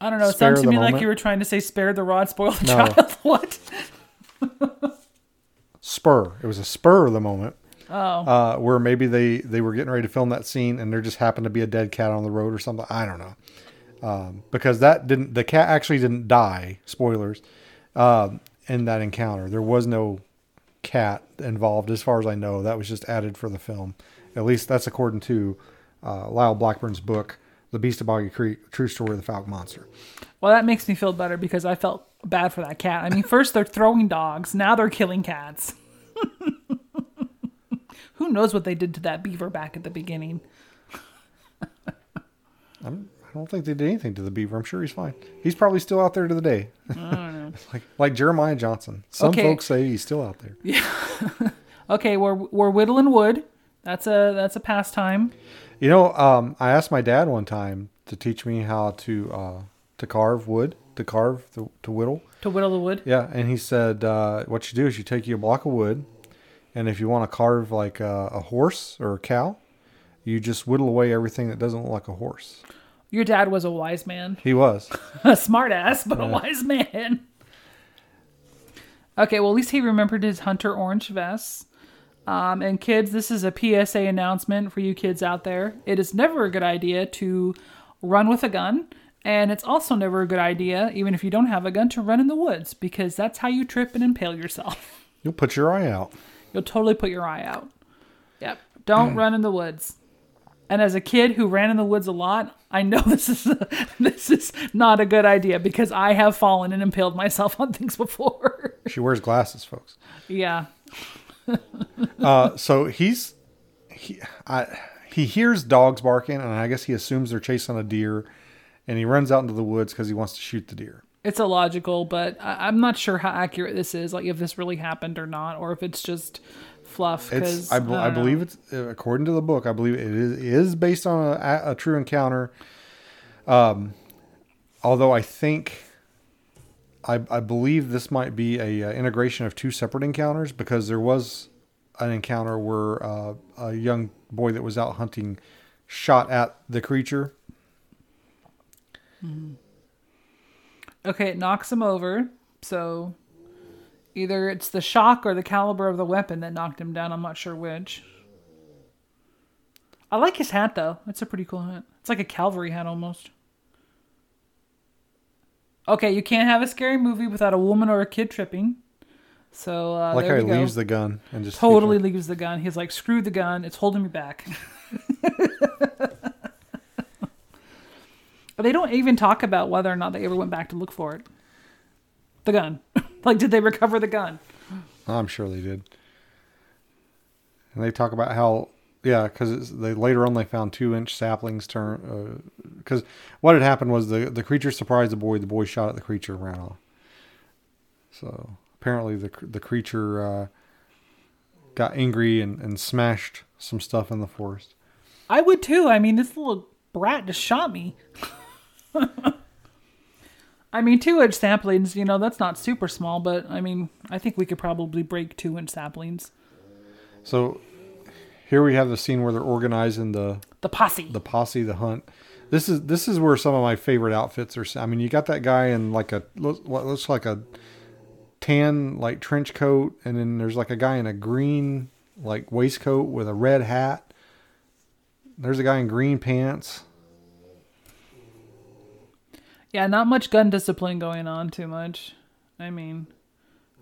I don't know. It sounds to me like you were trying to say "spare the rod, spoil the No. child." [LAUGHS] what? Spur. It was a spur of the moment. Oh, uh, where maybe they they were getting ready to film that scene and there just happened to be a dead cat on the road or something. I don't know, um, because that didn't the cat actually didn't die. Spoilers um, in that encounter. There was no cat involved, as far as I know. That was just added for the film. At least that's according to uh, Lyle Blackburn's book, "The Beast of Boggy Creek: True Story of the Fouke Monster." well, that makes me feel better because I felt bad for that cat. I mean, [LAUGHS] first they're throwing dogs, now they're killing cats. [LAUGHS] Who knows what they did to that beaver back at the beginning? I don't think they did anything to the beaver. I'm sure he's fine. He's probably still out there to the day. I don't know. [LAUGHS] like like Jeremiah Johnson. Some Okay. folks say he's still out there. Yeah. [LAUGHS] Okay, we're we're whittling wood. That's a that's a pastime. You know, um, I asked my dad one time to teach me how to uh, to carve wood, to carve, to, to whittle. To whittle the wood. Yeah, and he said uh, what you do is you take you a block of wood, and if you want to carve like a, a horse or a cow, you just whittle away everything that doesn't look like a horse. Your dad was a wise man. He was. [LAUGHS] a smart ass, but a wise man. Okay, well, at least he remembered his hunter orange vest. Um, and kids, this is a PSA announcement for you kids out there. It is never a good idea to run with a gun. And it's also never a good idea, even if you don't have a gun, to run in the woods because that's how you trip and impale yourself. [LAUGHS] You'll put your eye out. You'll totally put your eye out. Yep. Don't run in the woods. And as a kid who ran in the woods a lot, I know [LAUGHS] this is this is not a good idea because I have fallen and impaled myself [LAUGHS] on things before. She wears glasses, folks. yeah. Uh, so he's he I, he hears dogs barking, and I guess he assumes they're chasing a deer, and he runs out into the woods because he wants to shoot the deer. It's illogical, but I, I'm not sure how accurate this is, like if this really happened or not, or if it's just fluff. It's I, bel- I believe it's uh, according to the book. I believe it is, is based on a, a true encounter. Um, although I think I, I believe this might be a, uh integration of two separate encounters because there was an encounter where uh, a young boy that was out hunting shot at the creature. Okay, it knocks him over. So either it's the shock or the caliber of the weapon that knocked him down. I'm not sure which. I like his hat though. It's a pretty cool hat. It's like a cavalry hat almost. Okay, you can't have a scary movie without a woman or a kid tripping. So uh, I like there how he go. leaves the gun and just totally leaves the gun. He's like, screw the gun. It's holding me back. [LAUGHS] But they don't even talk about whether or not they ever went back to look for it. The gun. [LAUGHS] like, did they recover the gun? I'm sure they did. And they talk about how, yeah, because they later on they found two inch saplings turn. Because what had happened was the the creature surprised the boy. The boy shot at the creature and ran off. So apparently the the creature uh, got angry and, and smashed some stuff in the forest. I would too. I mean, this little brat just shot me. [LAUGHS] [LAUGHS] I mean, two inch saplings, you know, that's not super small, but I mean, I think we could probably break two inch saplings. So here we have the scene where they're organizing the The posse. the posse, the hunt. This is this is where some of my favorite outfits are. I mean, you got that guy in like a looks, what looks like a tan like trench coat, and then there's like a guy in a green like waistcoat with a red hat. There's a guy in green pants. Yeah, not much gun discipline going on too much. I mean,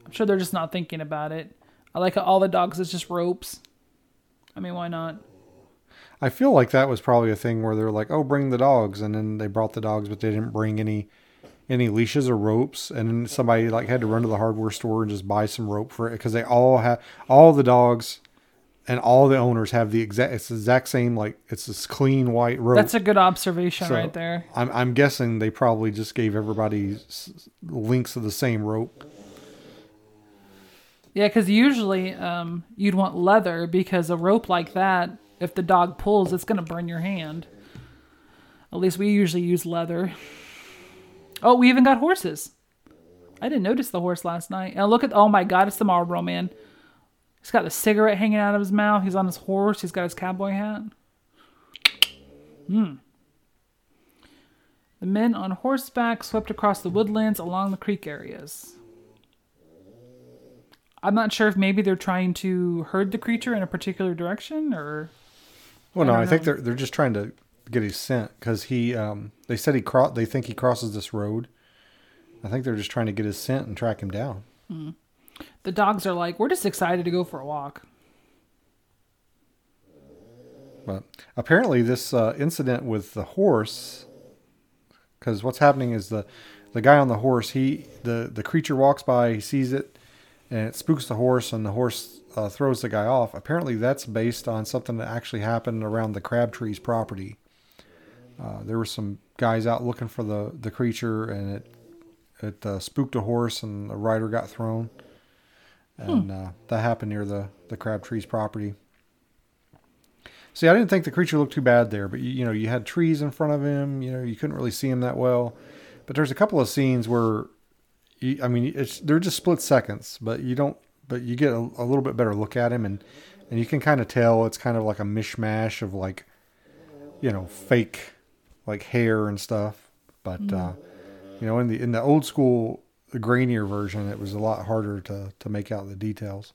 I'm sure they're just not thinking about it. I like how all the dogs is just ropes. I mean, why not? I feel like that was probably a thing where they're like, "Oh, bring the dogs," and then they brought the dogs, but they didn't bring any any leashes or ropes, and then somebody like had to run to the hardware store and just buy some rope for it because they all have all the dogs and all the owners have the exact it's the exact same like it's this clean white rope. That's a good observation So, right there. I'm I'm guessing they probably just gave everybody s- links of the same rope. Yeah, because usually um, you'd want leather because a rope like that, if the dog pulls, it's going to burn your hand. At least we usually use leather. Oh, we even got horses. I didn't notice the horse last night. And look at, oh my God, it's the Marlboro man. He's got the cigarette hanging out of his mouth. He's on his horse. He's got his cowboy hat. Hmm. The men on horseback swept across the woodlands along the creek areas. I'm not sure if maybe they're trying to herd the creature in a particular direction or Well, no, don't I, think they're they're just trying to get his scent because he um they said he cro- they think he crosses this road. I think they're just trying to get his scent and track him down. The dogs are like, we're just excited to go for a walk. But apparently, this uh, incident with the horse, because what's happening is the the guy on the horse, he the the creature walks by, he sees it, and it spooks the horse, and the horse uh, throws the guy off. Apparently, that's based on something that actually happened around the Crabtree's property. Uh, there were some guys out looking for the the creature, and it it uh, spooked a horse, and the rider got thrown, and uh, that happened near the the Crabtree's property. See, I didn't think the creature looked too bad there, but you, you know, you had trees in front of him. You know, you couldn't really see him that well. But there's a couple of scenes where, you, I mean, it's they're just split seconds, but you don't, but you get a, a little bit better look at him, and and you can kind of tell it's kind of like a mishmash of like, you know, fake, like hair and stuff. But uh, you know, in the in the old school, the grainier version, it was a lot harder to to make out the details.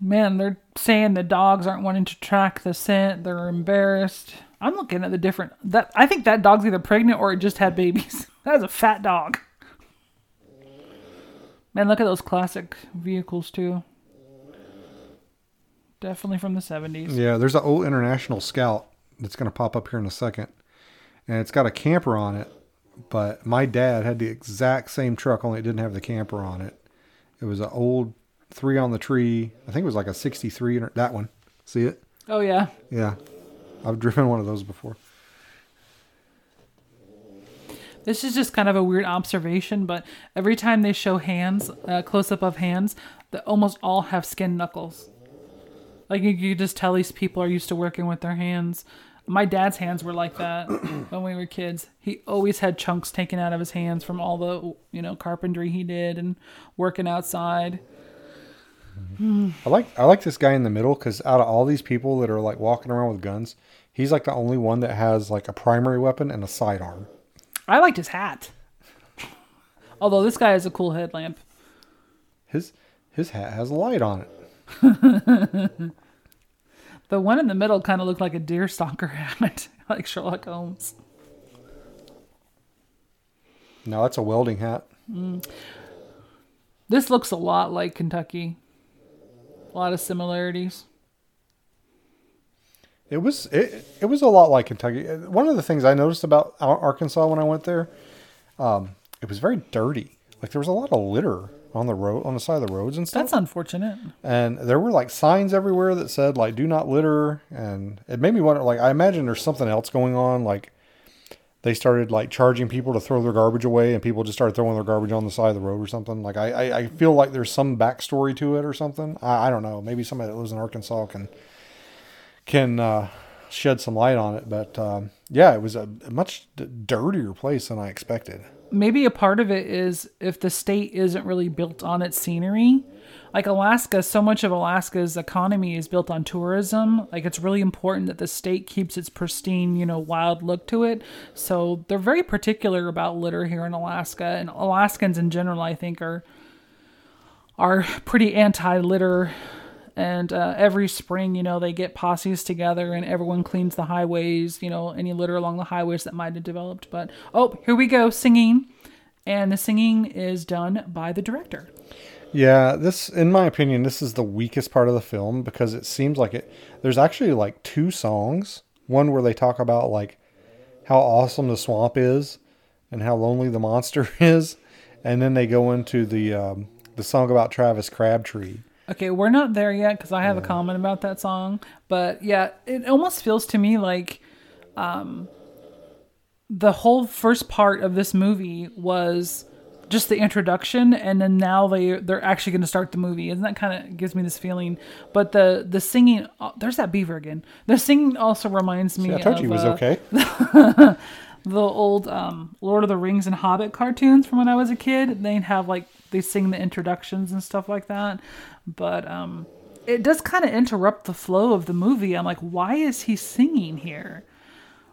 Man, they're saying the dogs aren't wanting to track the scent. They're embarrassed. I'm looking at the different that I think that dog's either pregnant or it just had babies. [LAUGHS] That's a fat dog. Man, look at those classic vehicles too. Definitely from the 70s. Yeah, there's an old International Scout that's going to pop up here in a second, and it's got a camper on it. But my dad had the exact same truck, only it didn't have the camper on it. It was an old three on the tree. I think it was like a '63. That one, see it? Oh yeah. Yeah, I've driven one of those before. This is just kind of a weird observation, but every time they show hands, uh, close up of hands, they almost all have skin knuckles. Like you, you just tell these people are used to working with their hands. My dad's hands were like that [CLEARS THROAT] when we were kids. He always had chunks taken out of his hands from all the you know carpentry he did and working outside. I like I like this guy in the middle because out of all these people that are like walking around with guns, he's like the only one that has like a primary weapon and a sidearm. I liked his hat. Although this guy has a cool headlamp. His his hat has a light on it. [LAUGHS] The one in the middle kind of looked like a deer stalker [LAUGHS] hat, like Sherlock Holmes. No, that's a welding hat. This looks a lot like Kentucky. A lot of similarities. It was it, it was a lot like Kentucky. One of the things I noticed about Arkansas when I went there, um, it was very dirty. Like there was a lot of litter on the road on the side of the roads and stuff. That's unfortunate. and there were like signs everywhere that said like "Do not litter," and it made me wonder. Like I imagine there's something else going on. Like they started like charging people to throw their garbage away, and people just started throwing their garbage on the side of the road or something. Like I I, I feel like there's some backstory to it or something. I, I don't know. Maybe somebody that lives in Arkansas can can uh, shed some light on it. But um, yeah, it was a, much d- dirtier place than I expected. Maybe a part of it is if the state isn't really built on its scenery. Like Alaska, so much of Alaska's economy is built on tourism. Like it's really important that the state keeps its pristine, you know, wild look to it. So they're very particular about litter here in Alaska, and Alaskans in general, I think, are are pretty anti-litter and uh, every spring you know they get posses together and everyone cleans the highways you know any litter along the highways that might have developed but oh here we go singing and the singing is done by the director Yeah, this, in my opinion, this is the weakest part of the film because it seems like it. There's actually like two songs. One where they talk about like how awesome the swamp is and how lonely the monster [LAUGHS] is, and then they go into the um, the song about Travis Crabtree. Okay, we're not there yet because I have a comment about that song. But yeah, it almost feels to me like um, the whole first part of this movie was just the introduction, and then now they they're actually going to start the movie, and that kind of gives me this feeling. But the the singing, oh, there's that beaver again. The singing also reminds me. See, I told of, you was uh, okay. [LAUGHS] the old um, Lord of the Rings and Hobbit cartoons from when I was a kid. They have like they sing the introductions and stuff like that, but um, it does kind of interrupt the flow of the movie. I'm like, why is he singing here?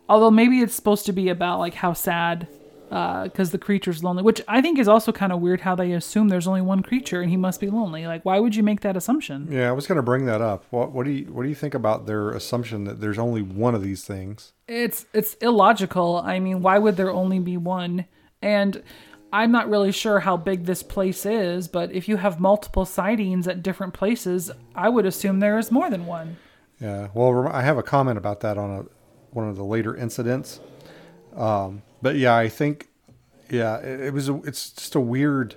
Although maybe it's supposed to be about like how sad uh, because the creature's lonely, which I think is also kind of weird how they assume there's only one creature and he must be lonely. Like, why would you make that assumption? Yeah, I was going to bring that up. What, what do you what do you think about their assumption that there's only one of these things? It's it's illogical. I mean, why would there only be one? And I'm not really sure how big this place is, but if you have multiple sightings at different places, I would assume there is more than one. Yeah. Well, I have a comment about that on a one of the later incidents. Um, but yeah, I think yeah, it, it was a, it's just a weird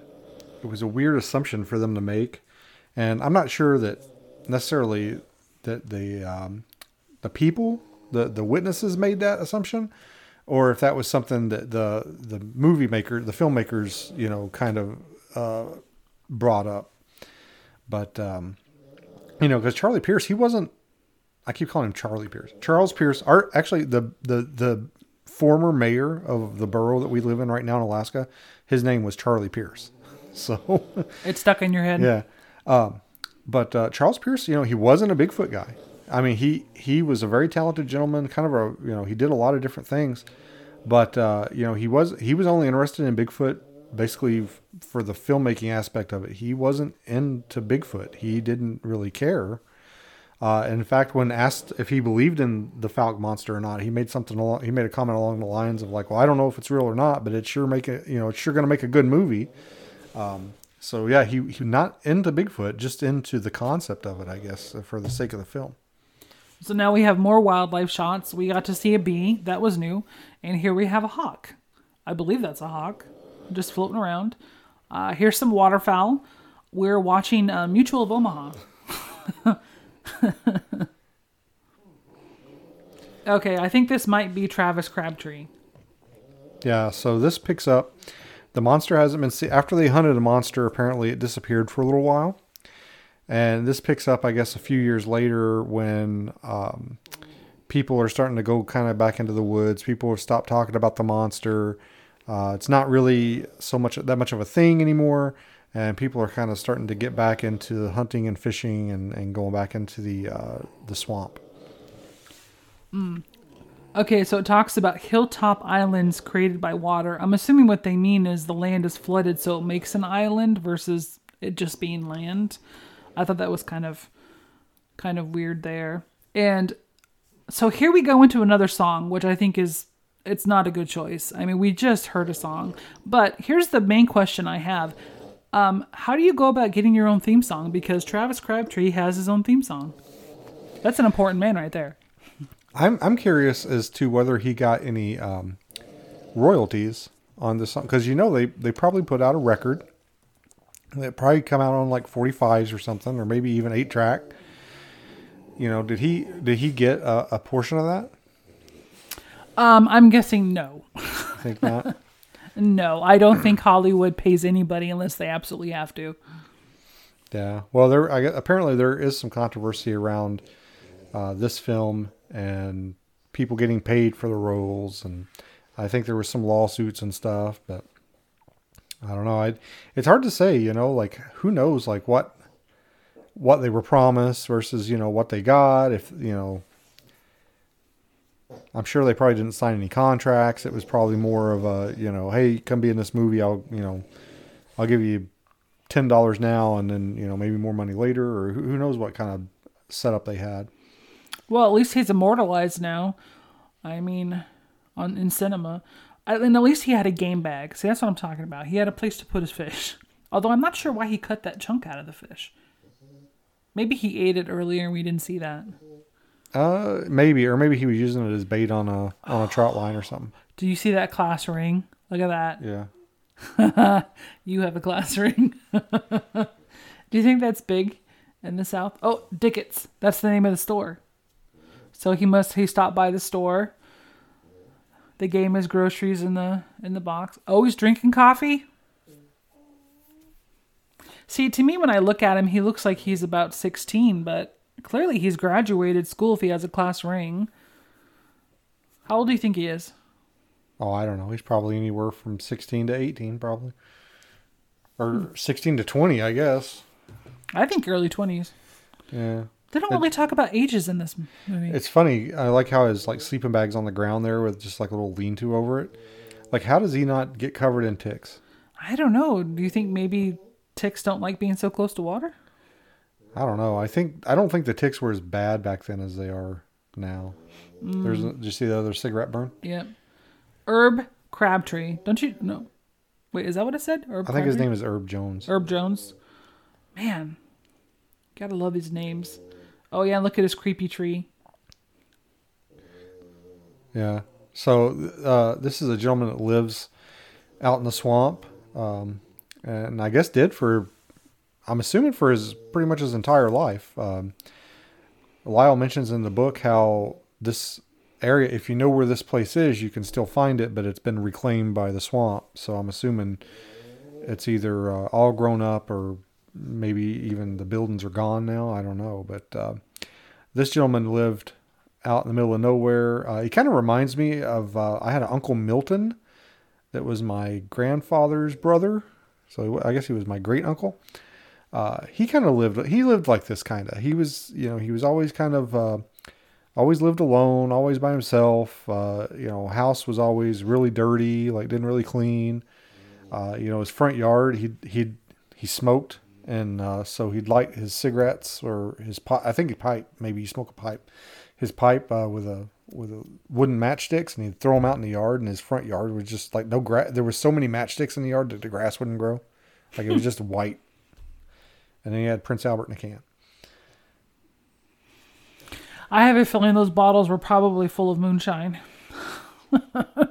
it was a weird assumption for them to make, and I'm not sure that necessarily that the um, the people the the witnesses made that assumption, or if that was something that the the movie maker the filmmakers you know kind of uh, brought up, but um, you know because Charlie Pierce he wasn't I keep calling him Charlie Pierce. Charles Pierce, our actually the the the former mayor of the borough that we live in right now in Alaska, his name was Charlie Pierce. [LAUGHS] So It's stuck in your head. yeah, um, but uh, Charles Pierce, you know, he wasn't a Bigfoot guy. I mean, he he was a very talented gentleman. Kind of a you know he did a lot of different things, but uh, you know he was he was only interested in Bigfoot basically f- for the filmmaking aspect of it. He wasn't into Bigfoot. He didn't really care. Uh, in fact, when asked if he believed in the Fouke monster or not, he made something along. He made a comment along the lines of like, "Well, I don't know if it's real or not, but it's sure make it. You know, it's sure going to make a good movie." Um, so yeah, he he not into Bigfoot, just into the concept of it, I guess, for the sake of the film. So now we have more wildlife shots. We got to see a bee. That was new. And here we have a hawk. I believe that's a hawk just floating around. Uh, here's some waterfowl. We're watching uh, Mutual of Omaha. [LAUGHS] okay, I think this might be Travis Crabtree. Yeah, so this picks up. The monster hasn't been seen after they hunted a monster. Apparently, it disappeared for a little while, and this picks up, I guess, a few years later when um, people are starting to go kind of back into the woods. People have stopped talking about the monster. Uh, it's not really so much that much of a thing anymore, and people are kind of starting to get back into hunting and fishing and, and going back into the uh, the swamp. Okay, so it talks about hilltop islands created by water. I'm assuming what they mean is the land is flooded, so it makes an island versus it just being land. I thought that was kind of kind of weird there. And so here we go into another song, which I think is it's not a good choice. I mean, we just heard a song, but here's the main question I have: um, How do you go about getting your own theme song? Because Travis Crabtree has his own theme song. That's an important man right there. I'm I'm curious as to whether he got any um, royalties on this song because you know they they probably put out a record. It probably come out on like 45s or something, or maybe even eight track. You know, did he did he get a, a portion of that? Um, I'm guessing no. I think not. [LAUGHS] No, I don't think Hollywood pays anybody unless they absolutely have to. yeah. Well, there I, apparently there is some controversy around uh, this film and people getting paid for the roles, and I think there was some lawsuits and stuff, but I don't know. I it's hard to say, you know, like who knows like what what they were promised versus, you know, what they got if, you know, I'm sure they probably didn't sign any contracts. It was probably more of a, you know, hey, come be in this movie. I'll, you know, I'll give you ten dollars now, and then you know maybe more money later, or who, who knows what kind of setup they had. Well, at least he's immortalized now. I mean, on in cinema, and at least he had a game bag. See, that's what I'm talking about. He had a place to put his fish. [LAUGHS] Although I'm not sure why he cut that chunk out of the fish. Maybe he ate it earlier and we didn't see that. Uh, maybe, or maybe he was using it as bait on a on a trout line or something. [SIGHS] Do you see that class ring? Look at that. Yeah, [LAUGHS] You have a class ring. [LAUGHS] Do you think that's big? in the South. Oh, Dickett's. That's the name of the store. So he must he stopped by the store. They game is groceries in the in the box. Oh, Always drinking coffee. See, to me, when I look at him, he looks like he's about 16, but clearly he's graduated school if he has a class ring. How old do you think he is? Oh, I don't know. He's probably anywhere from 16 to 18, probably. Or 16 to 20, I guess. I think early 20s. Yeah. They don't really talk about ages in this movie. It's funny. I like how his like sleeping bag's on the ground there with just like a little lean to over it. Like, how does he not get covered in ticks? I don't know. Do you think maybe ticks don't like being so close to water? I don't know. I think I don't think the ticks were as bad back then as they are now. Mm. There's. Did you see the other cigarette burn? Yep. Herb Crabtree. Don't you no? Wait, is that what it said? Herb I think his name is Herb Jones. Herb Jones. Man, gotta love his names. Oh yeah, look at his creepy tree. Yeah. So uh, this is a gentleman that lives out in the swamp, um, and I guess did for, I'm assuming for his pretty much his entire life. Um, Lyle mentions in the book how this area, if you know where this place is, you can still find it, but it's been reclaimed by the swamp. So I'm assuming it's either uh, all grown up or maybe even the buildings are gone now. I don't know, but uh, this gentleman lived out in the middle of nowhere. Uh, he kind of reminds me of uh, I had an uncle Milton that was my grandfather's brother, so I guess he was my great uncle. Uh, he kind of lived. He lived like this kind of. He was, you know, he was always kind of, uh, always lived alone, always by himself. Uh, you know, house was always really dirty, like didn't really clean. You know, his front yard, he he he smoked, and uh, so he'd light his cigarettes or his pipe. I think he pipe. Maybe he smoked a pipe. His pipe uh, with a with a wooden matchsticks, and he'd throw them out in the yard. And his front yard was just like no grass. There was so many matchsticks in the yard that the grass wouldn't grow. Like it was just white. And then he had Prince Albert in a can. I have a feeling those bottles were probably full of moonshine. [LAUGHS]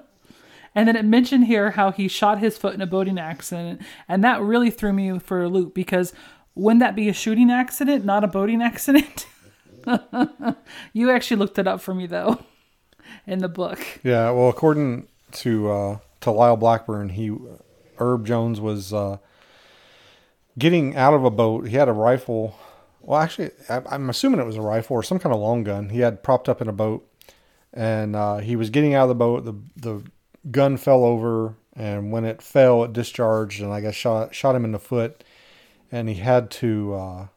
and then it mentioned here how he shot his foot in a boating accident, and that really threw me for a loop because wouldn't that be a shooting accident, not a boating accident? [LAUGHS] you actually looked it up for me though [LAUGHS] in the book. Yeah, well, according to uh, to Lyle Blackburn, he Herb Jones was uh, getting out of a boat. He had a rifle. Well, actually, I'm assuming it was a rifle or some kind of long gun. He had propped up in a boat, and uh, he was getting out of the boat. The the gun fell over, and when it fell, it discharged, and I guess shot shot him in the foot, and he had to uh,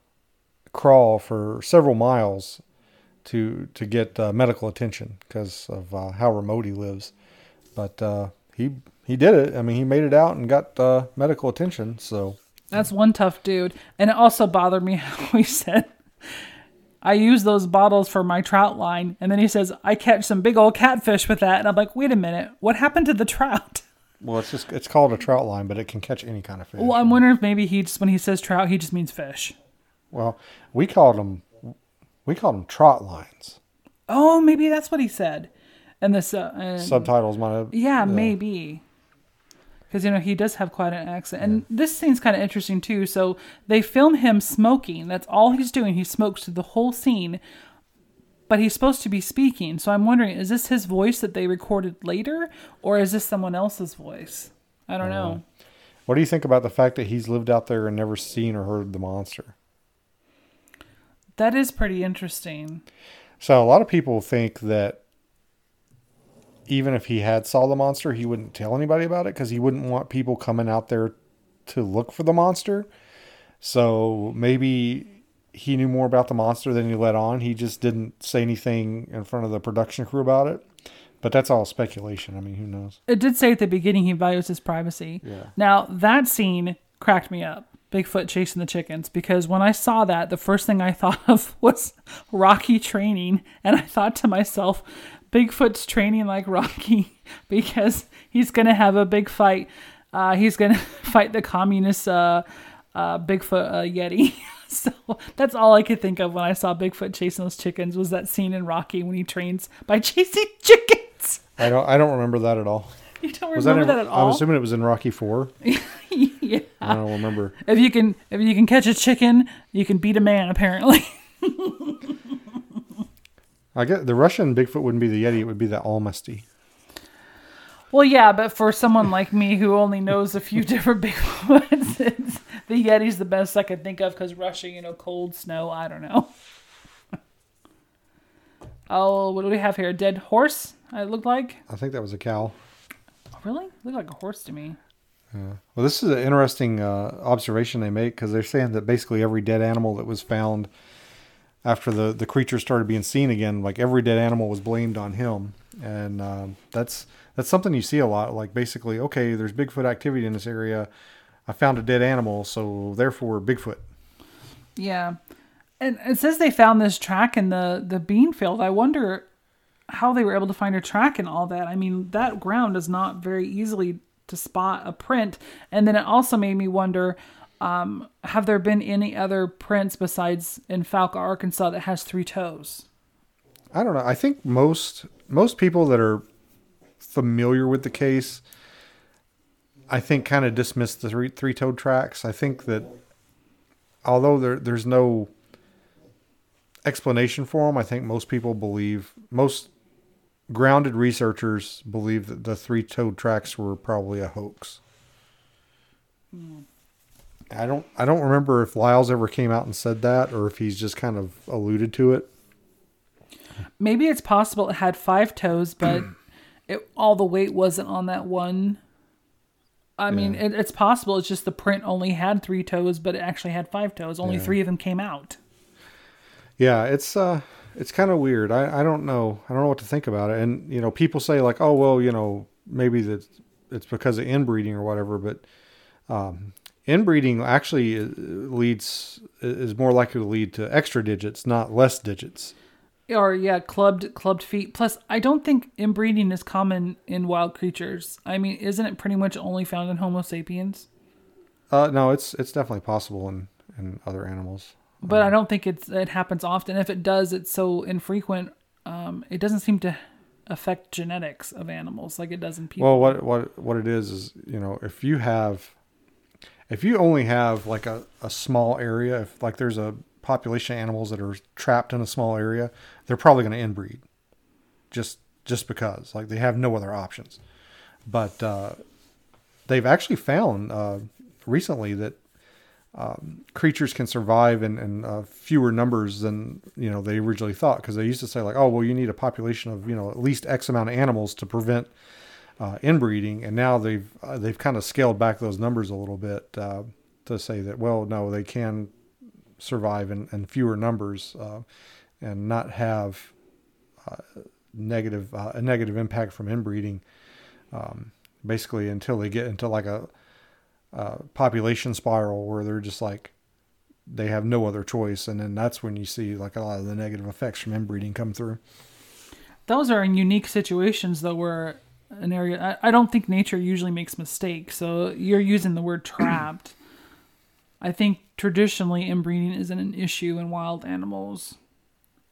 crawl for several miles to to get uh, medical attention because of uh, how remote he lives. But uh, he he did it. I mean, he made it out and got uh, medical attention. So That's one tough dude. And it also bothered me [LAUGHS] how he said, I use those bottles for my trout line. And then he says, I catch some big old catfish with that. And I'm like, wait a minute, what happened to the trout? [LAUGHS] well, it's just it's called a trout line, but it can catch any kind of fish. Well, I'm wondering if maybe he just, when he says trout, he just means fish. Well, we called them we called them trot lines. Oh, maybe that's what he said. And this, uh, and- Subtitles might have yeah, maybe. Because, you know, he does have quite an accent. And this scene's kind of interesting, too. So they film him smoking. That's all he's doing. He smokes through the whole scene. But he's supposed to be speaking. So I'm wondering, is this his voice that they recorded later? Or is this someone else's voice? I don't know. Uh, what do you think about the fact that he's lived out there and never seen or heard the monster? That is pretty interesting. So a lot of people think that even if he had saw the monster, he wouldn't tell anybody about it because he wouldn't want people coming out there to look for the monster. So maybe he knew more about the monster than he let on. He just didn't say anything in front of the production crew about it. But that's all speculation. I mean, who knows? It did say at the beginning he values his privacy. Yeah. Now, that scene cracked me up. Bigfoot chasing the chickens because when I saw that, the first thing I [LAUGHS] thought of was Rocky training. And I thought to myself, Bigfoot's training like Rocky [LAUGHS] because he's going to have a big fight. Uh, he's going [LAUGHS] to fight the communist uh, uh, Bigfoot uh, Yeti. [LAUGHS] so that's all I could think of when I saw Bigfoot chasing those chickens was that scene in Rocky when he trains by chasing chickens. I don't. I don't remember that at all. You don't Was remember that, that, at all? I'm assuming it was in Rocky Four. yeah. I don't remember. If you can, if you can catch a chicken, you can beat a man. Apparently. I get the Russian Bigfoot wouldn't be the Yeti; it would be the Almasty. Well, yeah, but for someone like me who only knows a few [LAUGHS] different Bigfoots, the Yeti's the best I could think of because Russia, you know, cold snow. I don't know. [LAUGHS] Oh, what do we have here? A dead horse? It looked like. I think that was a cow. Oh, really? Looked like a horse to me. Yeah. Well, this is an interesting uh, observation they make because they're saying that basically every dead animal that was found after the the creature started being seen again, like every dead animal was blamed on him, and um, that's that's something you see a lot. Like basically, okay, there's Bigfoot activity in this area. I found a dead animal, so therefore Bigfoot. Yeah, and it says they found this track in the the bean field. I wonder how they were able to find a track and all that. I mean, that ground is not very easily to spot a print. And then it also made me wonder. Um, have there been any other prints besides in Fouke, Arkansas, that has three toes? I don't know. I think most most people that are familiar with the case, I think, kind of dismiss the three three toed tracks. I think that although there there's no explanation for them, I think most people believe most grounded researchers believe that the three toed tracks were probably a hoax. I don't I don't remember if Lyles ever came out and said that or if he's just kind of alluded to it. Maybe it's possible it had five toes, but [CLEARS THROAT] it all the weight wasn't on that one. I mean, it, it's possible. It's just the print only had three toes, but it actually had five toes. Only Yeah. three of them came out. Yeah, it's uh it's kind of weird. I I don't know. I don't know what to think about it. And you know, people say like, "Oh, well, you know, maybe that it's because of inbreeding or whatever," but um inbreeding actually uh, leads is more likely to lead to extra digits, not less digits. Or yeah, clubbed clubbed feet. Plus, I don't think inbreeding is common in wild creatures. I mean, isn't it pretty much only found in Homo sapiens? Uh no, it's it's definitely possible in in other animals. But I don't think it's it happens often. If it does, it's so infrequent. Um, it doesn't seem to affect genetics of animals like it does in people. Well, what what what it is is, you know, if you have if you only have like a, a small area, if like there's a population of animals that are trapped in a small area, they're probably going to inbreed. Just just because like they have no other options. But uh, they've actually found uh, recently that um, creatures can survive in, in uh, fewer numbers than you know they originally thought because they used to say like oh well you need a population of you know at least x amount of animals to prevent uh, inbreeding and now they've uh, they've kind of scaled back those numbers a little bit uh, to say that well no they can survive in, in fewer numbers uh, and not have uh, negative uh, a negative impact from inbreeding um, basically until they get into like a uh, population spiral where they're just like they have no other choice and then that's when you see like a lot of the negative effects from inbreeding come through. Those are in unique situations, though, where an area. I, I don't think nature usually makes mistakes. So you're using the word trapped. [CLEARS THROAT] I think traditionally inbreeding isn't an issue in wild animals,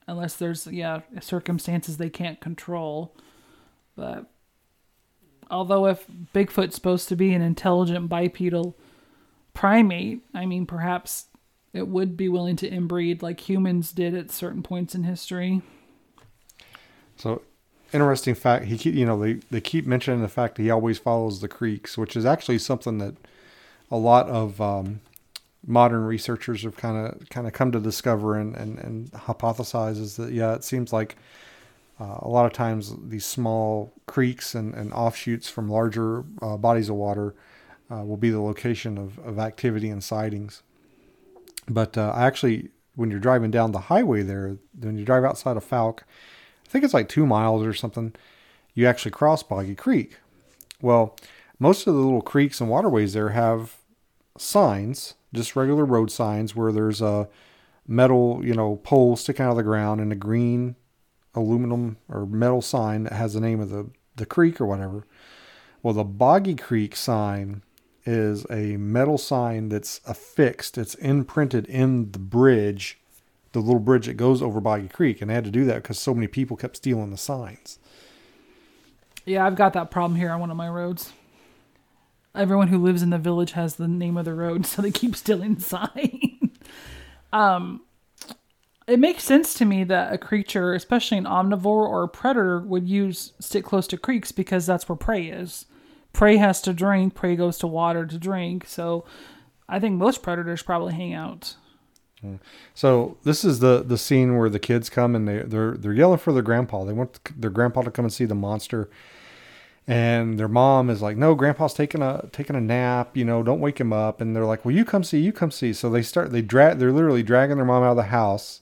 unless there's yeah circumstances they can't control. But although if Bigfoot's supposed to be an intelligent bipedal primate, I mean perhaps it would be willing to inbreed like humans did at certain points in history. so interesting fact he keep you know they, they keep mentioning the fact that he always follows the creeks which is actually something that a lot of um, modern researchers have kind of kind of come to discover and, and, and hypothesize is that yeah it seems like uh, a lot of times these small creeks and, and offshoots from larger uh, bodies of water uh, will be the location of, of activity and sightings. But uh, I actually when you're driving down the highway there when you drive outside of Fouke i think it's like two miles or something you actually cross boggy creek. Well most of the little creeks and waterways there have signs just regular road signs where there's a metal you know pole sticking out of the ground and a green aluminum or metal sign that has the name of the, the creek or whatever. Well the boggy creek sign is a metal sign that's affixed it's imprinted in the bridge the little bridge that goes over boggy creek and they had to do that because so many people kept stealing the signs Yeah, I've got that problem here on one of my roads. Everyone who lives in the village has the name of the road, [LAUGHS] so they keep stealing the sign. [LAUGHS] um, it makes sense to me that a creature, especially an omnivore or a predator, would use stick close to creeks because that's where prey is. Prey has to drink, prey goes to water to drink. So I think most predators probably hang out. So this is the the scene where the kids come and they they're they're yelling for their grandpa. They want their grandpa to come and see the monster. And their mom is like, "No, grandpa's taking a taking a nap. You know, don't wake him up." And they're like, "Well, you come see, you come see." So they start they drag they're literally dragging their mom out of the house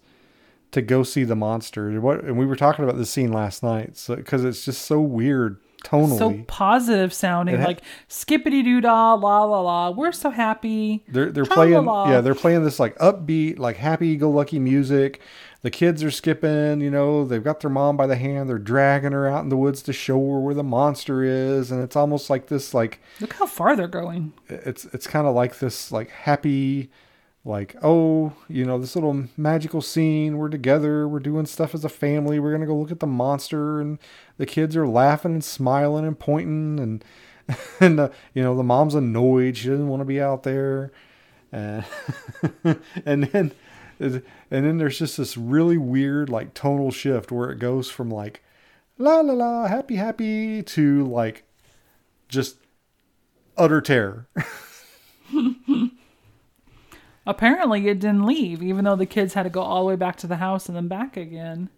to go see the monster. What and we were talking about this scene last night, so because it's just so weird tonally. So positive sounding, ha- like skippity doo dah, la la la. We're so happy. They're they're playing Tra-la-la. yeah, they're playing this like upbeat, like happy go lucky music. The kids are skipping, you know, they've got their mom by the hand, they're dragging her out in the woods to show her where the monster is, and it's almost like this like Look how far they're going. it's it's kind of like this like happy like oh, you know, this little magical scene, we're together, we're doing stuff as a family, we're to go look at the monster and the kids are laughing and smiling and pointing and [LAUGHS] and uh, you know, the mom's annoyed, she doesn't want to be out there. Uh, [LAUGHS] and then and then there's just this really weird like tonal shift where it goes from like la la la happy happy to like just utter terror. [LAUGHS] Apparently, it didn't leave, even though the kids had to go all the way back to the house and then back again.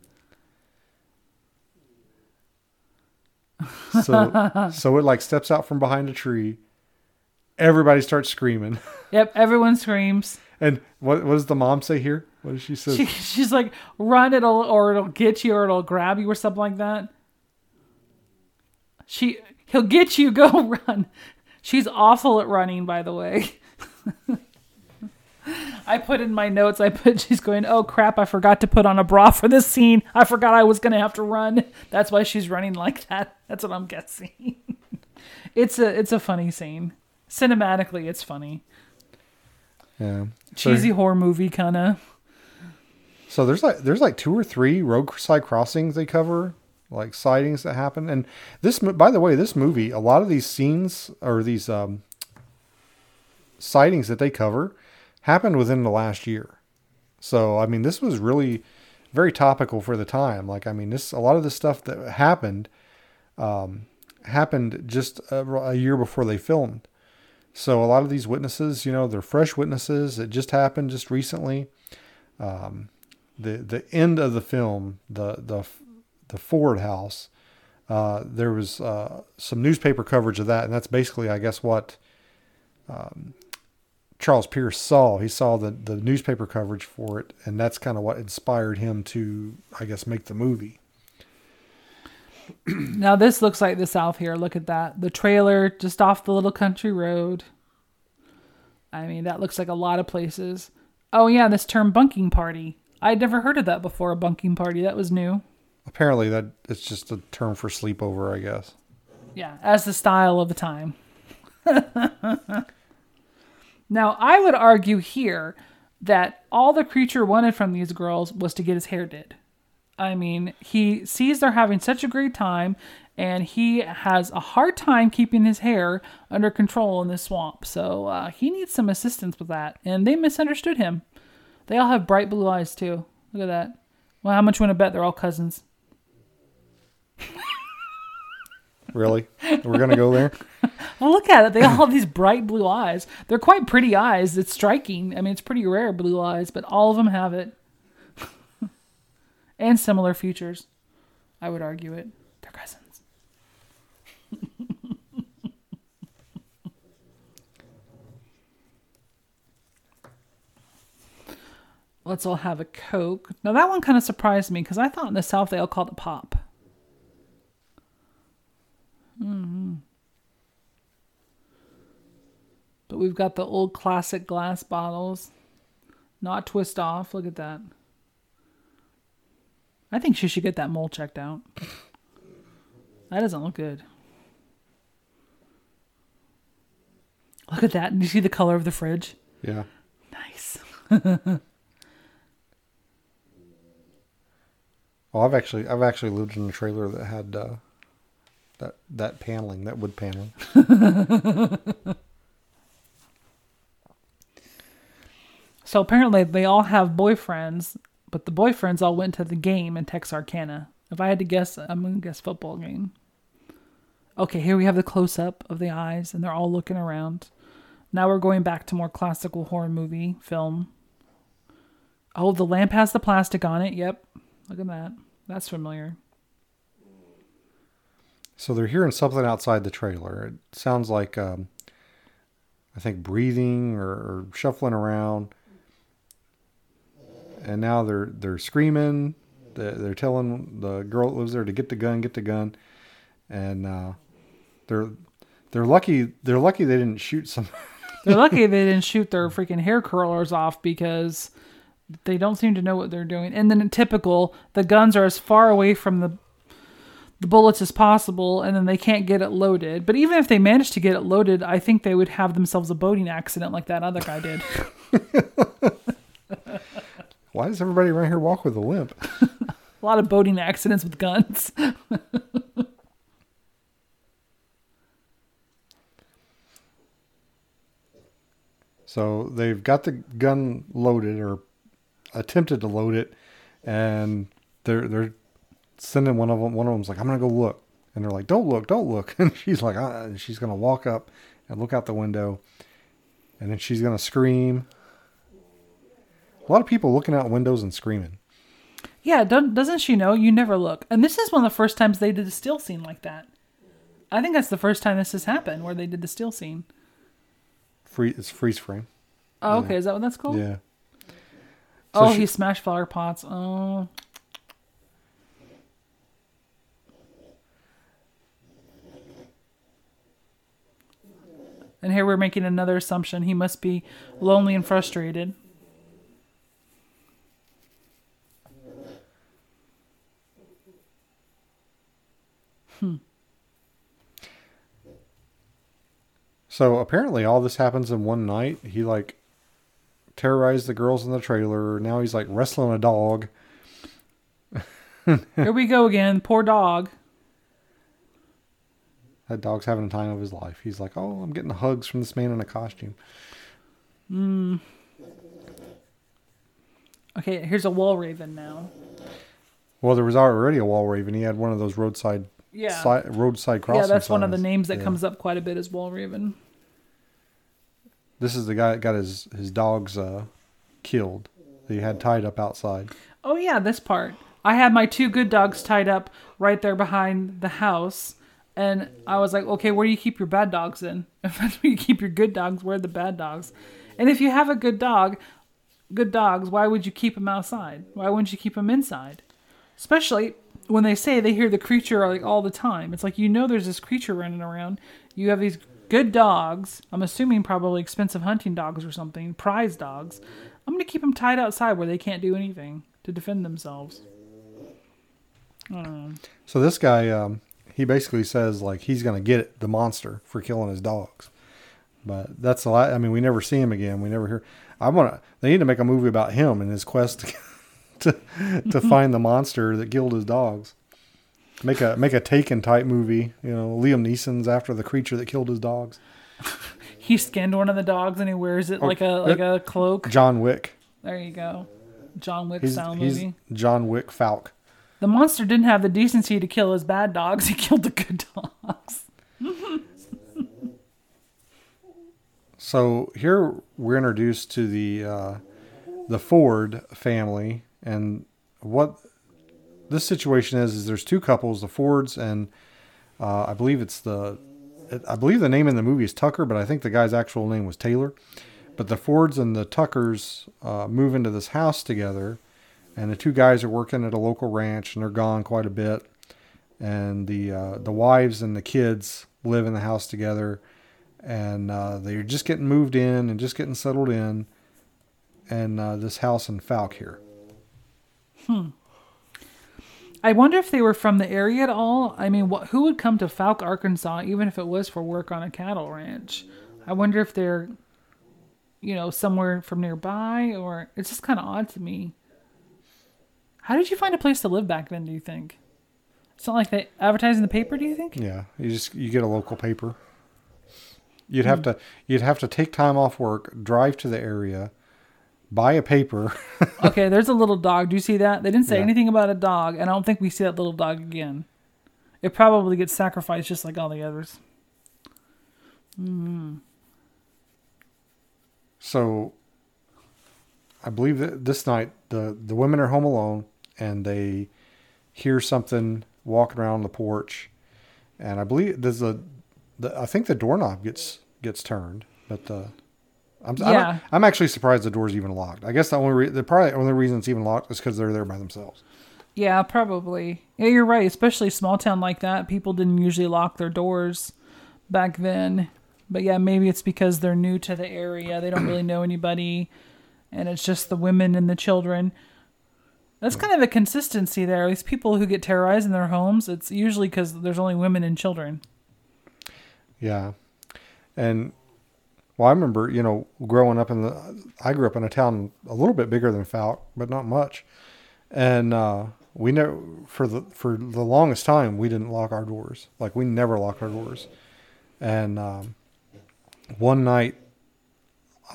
[LAUGHS] So so it like steps out from behind a tree. Everybody starts screaming. [LAUGHS] Yep, everyone screams. And what what does the mom say here? What does she say? She, she's like, "Run! It'll or it'll get you, or it'll grab you, or something like that." She, he'll get you. Go [LAUGHS] run. She's awful at running, by the way. I put in my notes. I put [LAUGHS] she's going. Oh crap! I forgot to put on a bra for this scene. I forgot I was gonna have to run. [LAUGHS] That's why she's running like that. [LAUGHS] That's what I'm guessing. it's a it's a funny scene. Cinematically, it's funny. yeah. So- Cheesy horror movie kind of. So there's like there's like two or three roadside crossings they cover, like sightings that happen. And this, by the way, this movie, a lot of these scenes or these um, sightings that they cover happened within the last year. So I mean, this was really very topical for the time. Like I mean, this a lot of the stuff that happened um, happened just a, a year before they filmed. So a lot of these witnesses, you know, they're fresh witnesses. It just happened just recently Um, the the end of the film, the the the Ford house, uh, there was uh, some newspaper coverage of that, and that's basically, I guess, what um, Charles Pierce saw. He saw the the newspaper coverage for it, and that's kind of what inspired him to, I guess, make the movie. [CLEARS THROAT] Now this looks like the South here. Look at that. The trailer just off the little country road. I mean, that looks like a lot of places. Oh yeah, this term bunking party. I'd never heard of that before, a bunking party. That was new. Apparently, that it's just a term for sleepover, I guess. Yeah, as the style of the time. [LAUGHS] now, I would argue here that all the creature wanted from these girls was to get his hair did. I mean, he sees they're having such a great time, and he has a hard time keeping his hair under control in this swamp. So uh, he needs some assistance with that. And they misunderstood him. They all have bright blue eyes, too. Look at that. Well, how much you want to bet they're all cousins? Really, we're gonna go there. [LAUGHS] [LAUGHS] Well, look at it. They [LAUGHS] all have these bright blue eyes. They're quite pretty eyes. It's striking. I mean, it's pretty rare blue eyes, but all of them have it. [LAUGHS] and similar features. I would argue it. They're cousins. Let's all have a Coke. Now, that one kind of surprised me because I thought in the South they all called it pop. Mm-hmm. But we've got the old classic glass bottles. Not twist off. Look at that. I think she should get that mole checked out. That doesn't look good. Look at that. Do you see the color of the fridge? Yeah. Nice. [LAUGHS] Oh, I've actually I've actually lived in a trailer that had uh, that that paneling, that wood paneling. [LAUGHS] So apparently they all have boyfriends, but the boyfriends all went to the game in Texarkana. If I had to guess, I'm gonna guess football game. Okay, here we have the close up of the eyes, and they're all looking around. Now we're going back to more classical horror movie film. Oh, the lamp has the plastic on it. Yep, look at that. That's familiar. So they're hearing something outside the trailer. It sounds like um, I think breathing or, or shuffling around. And now they're they're screaming. They're, they're telling the girl that lives there to get the gun, get the gun, and uh, they're they're lucky. They're lucky they didn't shoot some. [LAUGHS] They're lucky they didn't shoot their freaking hair curlers off because they don't seem to know what they're doing. And then in typical, the guns are as far away from the the bullets as possible, and then they can't get it loaded. But even if they managed to get it loaded, I think they would have themselves a boating accident like that other guy did. [LAUGHS] Why does everybody around here walk with a limp? [LAUGHS] a lot of boating accidents with guns. [LAUGHS] So they've got the gun loaded or attempted to load it, and they're they're sending one of them. One of them's like, "I'm gonna go look," and they're like, "Don't look, don't look." [LAUGHS] And she's like, uh, and she's gonna walk up and look out the window, and then she's gonna scream. A lot of people looking out windows and screaming. yeah, don't, doesn't she know? You never look. And this is one of the first times they did a still scene like that. I think that's the first time this has happened where they did the still scene. Free, it's freeze frame. Oh, okay. Is that what that's called? Yeah. oh, she- he smashed flower pots. Oh. And here we're making another assumption. He must be lonely and frustrated. So apparently, all this happens in one night. He like terrorized the girls in the trailer. Now he's like wrestling a dog. [LAUGHS] Here we go again. Poor dog. That dog's having a time of his life. He's like, "Oh, I'm getting hugs from this man in a costume." Hmm. Okay, here's a wall raven now. Well, there was already a wall raven. He had one of those roadside Yeah. si- roadside crossing. yeah, that's one of the names that Yeah. comes up quite a bit as wall raven. This is the guy that got his his dogs uh, killed. That he had tied up outside. Oh yeah, this part. I had my two good dogs tied up right there behind the house, and I was like, okay, where do you keep your bad dogs in? [LAUGHS] If that's where you keep your good dogs, where are the bad dogs? And if you have a good dog, good dogs, why would you keep them outside? Why wouldn't you keep them inside? Especially when they say they hear the creature like all the time. It's like you know there's this creature running around. You have these good dogs. I'm assuming probably expensive hunting dogs or something, prize dogs. I'm gonna keep them tied outside where they can't do anything to defend themselves. So this guy, um, he basically says like he's gonna get the monster for killing his dogs. But that's a lot. I mean, we never see him again. We never hear. I want to. They need to make a movie about him and his quest [LAUGHS] to to, to find the monster that killed his dogs. Make a make a Taken type movie. You know, Liam Neeson's after the creature that killed his dogs. [LAUGHS] He skinned one of the dogs and he wears it like a like a cloak. John Wick. There you go. John Wick He's, style movie. John Wick Fouke. The monster didn't have the decency to kill his bad dogs. [LAUGHS] He killed the good dogs. So here we're introduced to the uh, the Ford family, and what this situation is is there's two couples, the Fords, and uh, I believe it's the I believe the name in the movie is Tucker, but I think the guy's actual name was Taylor. But the Fords and the Tuckers uh, move into this house together, and the two guys are working at a local ranch, and they're gone quite a bit. And the uh, the wives and the kids live in the house together, and uh, they're just getting moved in and just getting settled in, and uh, this house in Fouke here. Hmm. I wonder if they were from the area at all. I mean, what, who would come to Fouke, Arkansas, even if it was for work on a cattle ranch? I wonder if they're, you know, somewhere from nearby, or it's just kind of odd to me. How did you find a place to live back then? Do you think? It's not like they advertise in the paper. Do you think? Yeah, you just you get a local paper. You'd have hmm. to you'd have to take time off work, drive to the area, buy a paper. [LAUGHS] okay, there's a little dog. Do you see that? They didn't say Yeah. anything about a dog, and I don't think we see that little dog again. It probably gets sacrificed just like all the others. So I believe that this night the the women are home alone and they hear something walking around the porch, and I believe there's a the, I think the doorknob gets gets turned, but uh, I'm Yeah. I'm actually surprised the door's even locked. I guess the only re- the probably only reason it's even locked is because they're there by themselves. Yeah, probably. Yeah, you're right. Especially small town like that, people didn't usually lock their doors back then. But yeah, maybe it's because they're new to the area. They don't really know anybody, and it's just the women and the children. That's kind of a consistency there. These people who get terrorized in their homes, it's usually because there's only women and children. Yeah. And well, I remember, you know, growing up in the, I grew up in a town a little bit bigger than Fouke, but not much. And, uh, we never, for the, for the longest time, we didn't lock our doors. Like we never locked our doors. And, um, one night,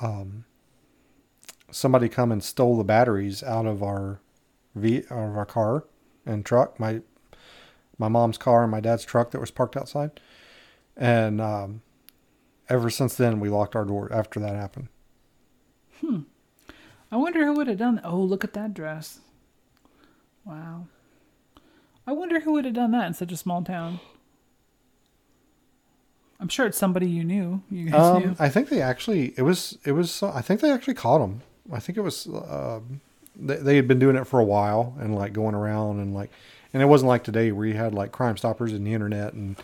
um, somebody come and stole the batteries out of our V, out of our car and truck, my, my mom's car and my dad's truck that was parked outside. And um, ever since then, we locked our door after that happened. Hmm. I wonder who would have done that. Oh, look at that dress. Wow. I wonder who would have done that in such a small town. I'm sure it's somebody you knew. You guys knew. Um, I think they actually, it was, it was, I think they actually caught him. I think it was, um they, they had been doing it for a while and like going around and like, and it wasn't like today where you had like Crime Stoppers and the internet and,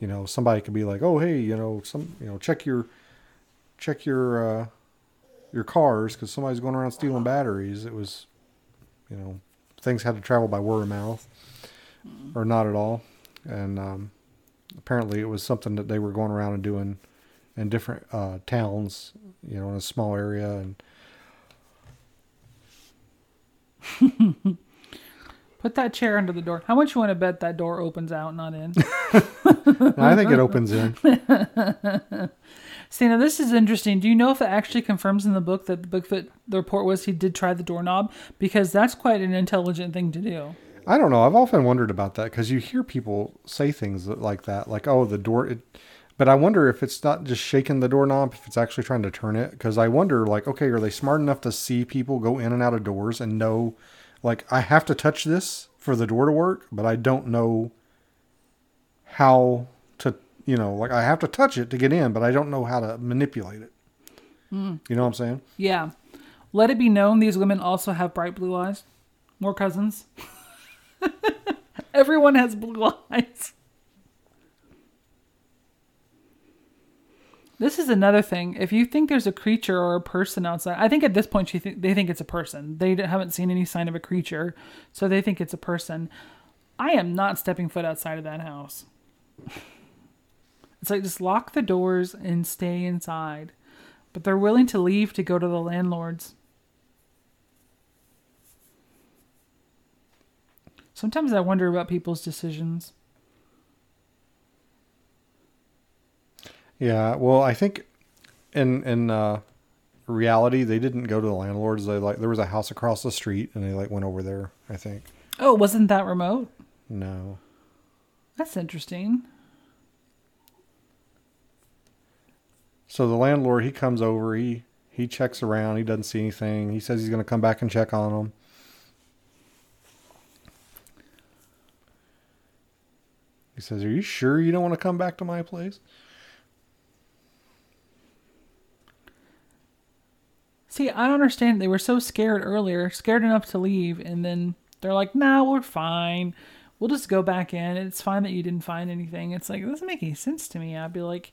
you know, somebody could be like, oh, hey, you know, some, you know, check your, check your, uh, your cars because somebody's going around stealing batteries. It was, you know, things had to travel by word of mouth or not at all. And um, apparently it was something that they were going around and doing in different uh, towns, you know, in a small area. And [LAUGHS] Put that chair under the door. How much you want to bet that door opens out, not in? [LAUGHS] I think it opens in. [LAUGHS] See, now this is interesting. Do you know if it actually confirms in the book that the Bigfoot, the report was he did try the doorknob? Because that's quite an intelligent thing to do. I don't know. I've often wondered about that because you hear people say things like that, like, oh, the door. It, but I wonder if it's not just shaking the doorknob, if it's actually trying to turn it. Because I wonder, like, okay, are they smart enough to see people go in and out of doors and know, like, I have to touch this for the door to work, but I don't know how to, you know, like, I have to touch it to get in, but I don't know how to manipulate it. Hmm. You know what I'm saying? Yeah. Let it be known these women also have bright blue eyes. More cousins. [LAUGHS] Everyone has blue [LAUGHS] eyes. This is another thing. If you think there's a creature or a person outside, I think at this point you think they think it's a person. They haven't seen any sign of a creature, so they think it's a person. I am not stepping foot outside of that house. It's like just lock the doors and stay inside. But they're willing to leave to go to the landlords. Sometimes I wonder about people's decisions. Yeah, well, I think in in uh, reality they didn't go to the landlords. They like there was a house across the street, and they like went over there. I think Oh, wasn't that remote? no, That's interesting. so the landlord he comes over, he he checks around, he doesn't see anything. He says he's going to come back and check on them. He says, "Are you sure you don't want to come back to my place?" See, I don't understand. They were so scared earlier, scared enough to leave, and then they're like, nah, we're fine. We'll just go back in. It's fine that you didn't find anything. It's like, it doesn't make any sense to me. I'd be like,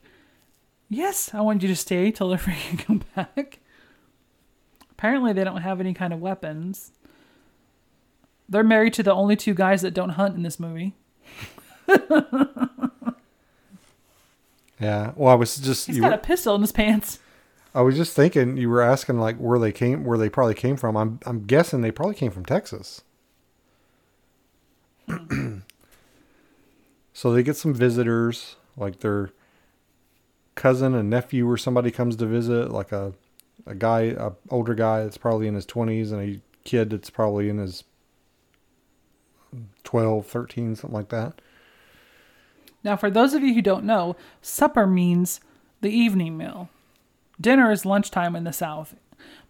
yes, I want you to stay till they're [LAUGHS] freaking come back. Apparently, they don't have any kind of weapons. They're married to the only two guys that don't hunt in this movie. [LAUGHS] Yeah. Well, I was just He's you got were- a pistol in his pants. I was just thinking you were asking like where they came where they probably came from. I'm I'm guessing they probably came from Texas. [CLEARS THROAT] So they get some visitors, like their cousin and nephew or somebody comes to visit, like a a guy, a older guy that's probably in his 20s and a kid that's probably in his 12, 13, something like that. Now, for those of you who don't know, supper means the evening meal. Dinner is lunchtime in the South.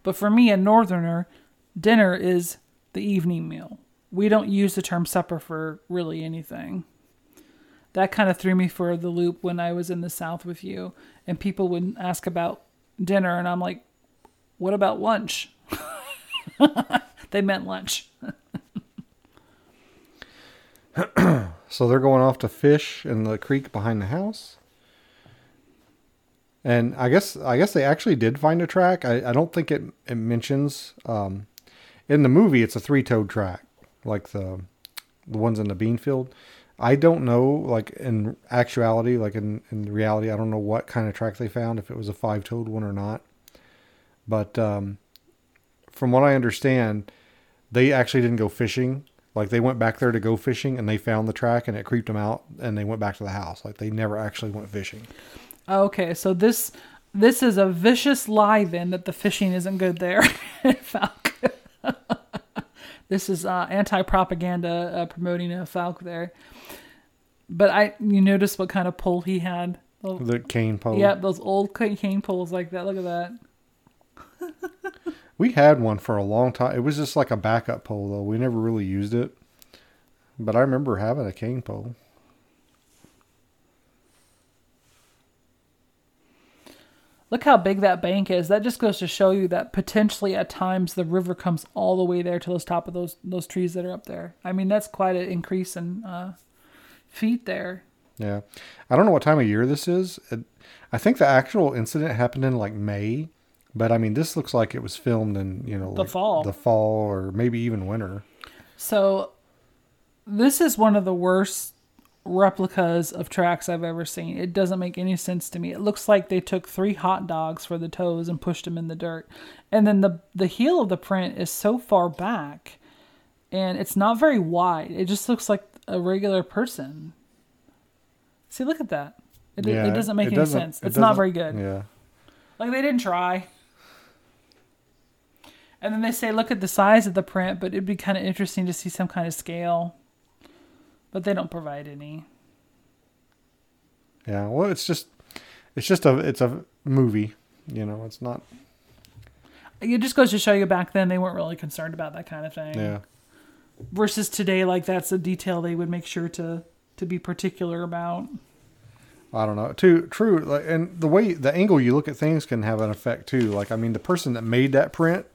But for me, a Northerner, dinner is the evening meal. We don't use the term supper for really anything. That kind of threw me for the loop when I was in the South with you, and people would ask about dinner, and I'm like, what about lunch? [LAUGHS] they meant lunch. [CLEARS THROAT] So they're going off to fish in the creek behind the house. And I guess I guess they actually did find a track. I, I don't think it it mentions um, in the movie it's a three toed track, like the the ones in the bean field. I don't know, like in actuality, like in, in reality, I don't know what kind of track they found, if it was a five toed one or not. But um, from what I understand, they actually didn't go fishing. Like they went back there to go fishing and they found the track and it creeped them out and they went back to the house. Like they never actually went fishing. Okay, so this this is a vicious lie then that the fishing isn't good there [LAUGHS] Fouke. [LAUGHS] this is uh, anti-propaganda uh, promoting a Fouke there. But I, you notice what kind of pole he had? The cane pole. Yep, those old cane poles like that. Look at that. We had one for a long time. It was just like a backup pole though. We never really used it. But I remember having a cane pole. Look how big that bank is. That just goes to show you that potentially at times the river comes all the way there to those top of those those trees that are up there. I mean, that's quite an increase in uh, feet there. Yeah. I don't know what time of year this is. It, I think the actual incident happened in like May, but I mean this looks like it was filmed in, you know, The like fall. The fall or maybe even winter. So this is one of the worst replicas of tracks I've ever seen. It doesn't make any sense to me. It looks like they took three hot dogs for the toes and pushed them in the dirt. And then the the heel of the print is so far back and it's not very wide. It just looks like a regular person. See, look at that. It, it doesn't make it any doesn't- sense. It's not doesn't- very good. Yeah. Like they didn't try. And then they say, look at the size of the print, but it'd be kind of interesting to see some kind of scale. But they don't provide any. Yeah. Well, it's just it's just a it's a movie, you know, it's not It just goes to show you back then they weren't really concerned about that kind of thing. yeah. Versus today, like that's a detail they would make sure to to be particular about. I don't know. Too true, like, and the way the angle you look at things can have an effect too. Like, I mean, the person that made that print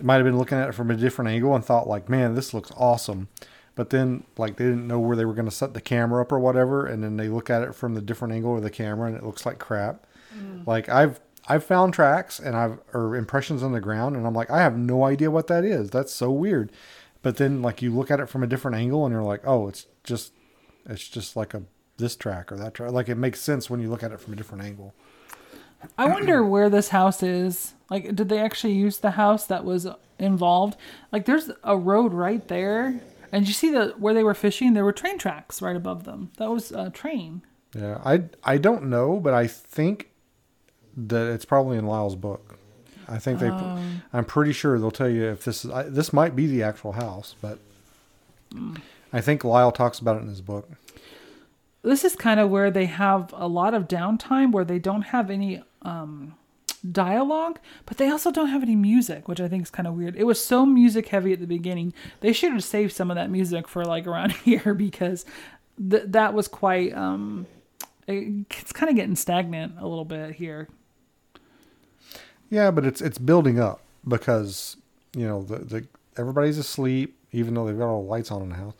might have been looking at it from a different angle and thought, like, "Man, this looks awesome," but then like they didn't know where they were going to set the camera up or whatever, and then they look at it from the different angle of the camera and it looks like crap. Mm. Like I've I've found tracks and I've or impressions on the ground, and I'm like, I have no idea what that is. That's so weird. But then like you look at it from a different angle and you're like, oh, it's just it's just like a this track or that track. Like it makes sense when you look at it from a different angle. I wonder [CLEARS THROAT] where this house is. Like, did they actually use the house that was involved? Like, there's a road right there, and you see the where they were fishing. There were train tracks right above them. That was a train. Yeah, I I don't know, but I think that it's probably in Lyle's book. I think they. I'm pretty sure they'll tell you if this is. I, this might be the actual house, but I think Lyle talks about it in his book. This is kind of where they have a lot of downtime, where they don't have any um, dialogue, but they also don't have any music, which I think is kind of weird. It was so music heavy at the beginning. They should have saved some of that music for like around [LAUGHS] here because th- that was quite. Um, it- it's kind of getting stagnant a little bit here. Yeah, but it's it's building up because you know the the everybody's asleep, even though they've got all the lights on in the house.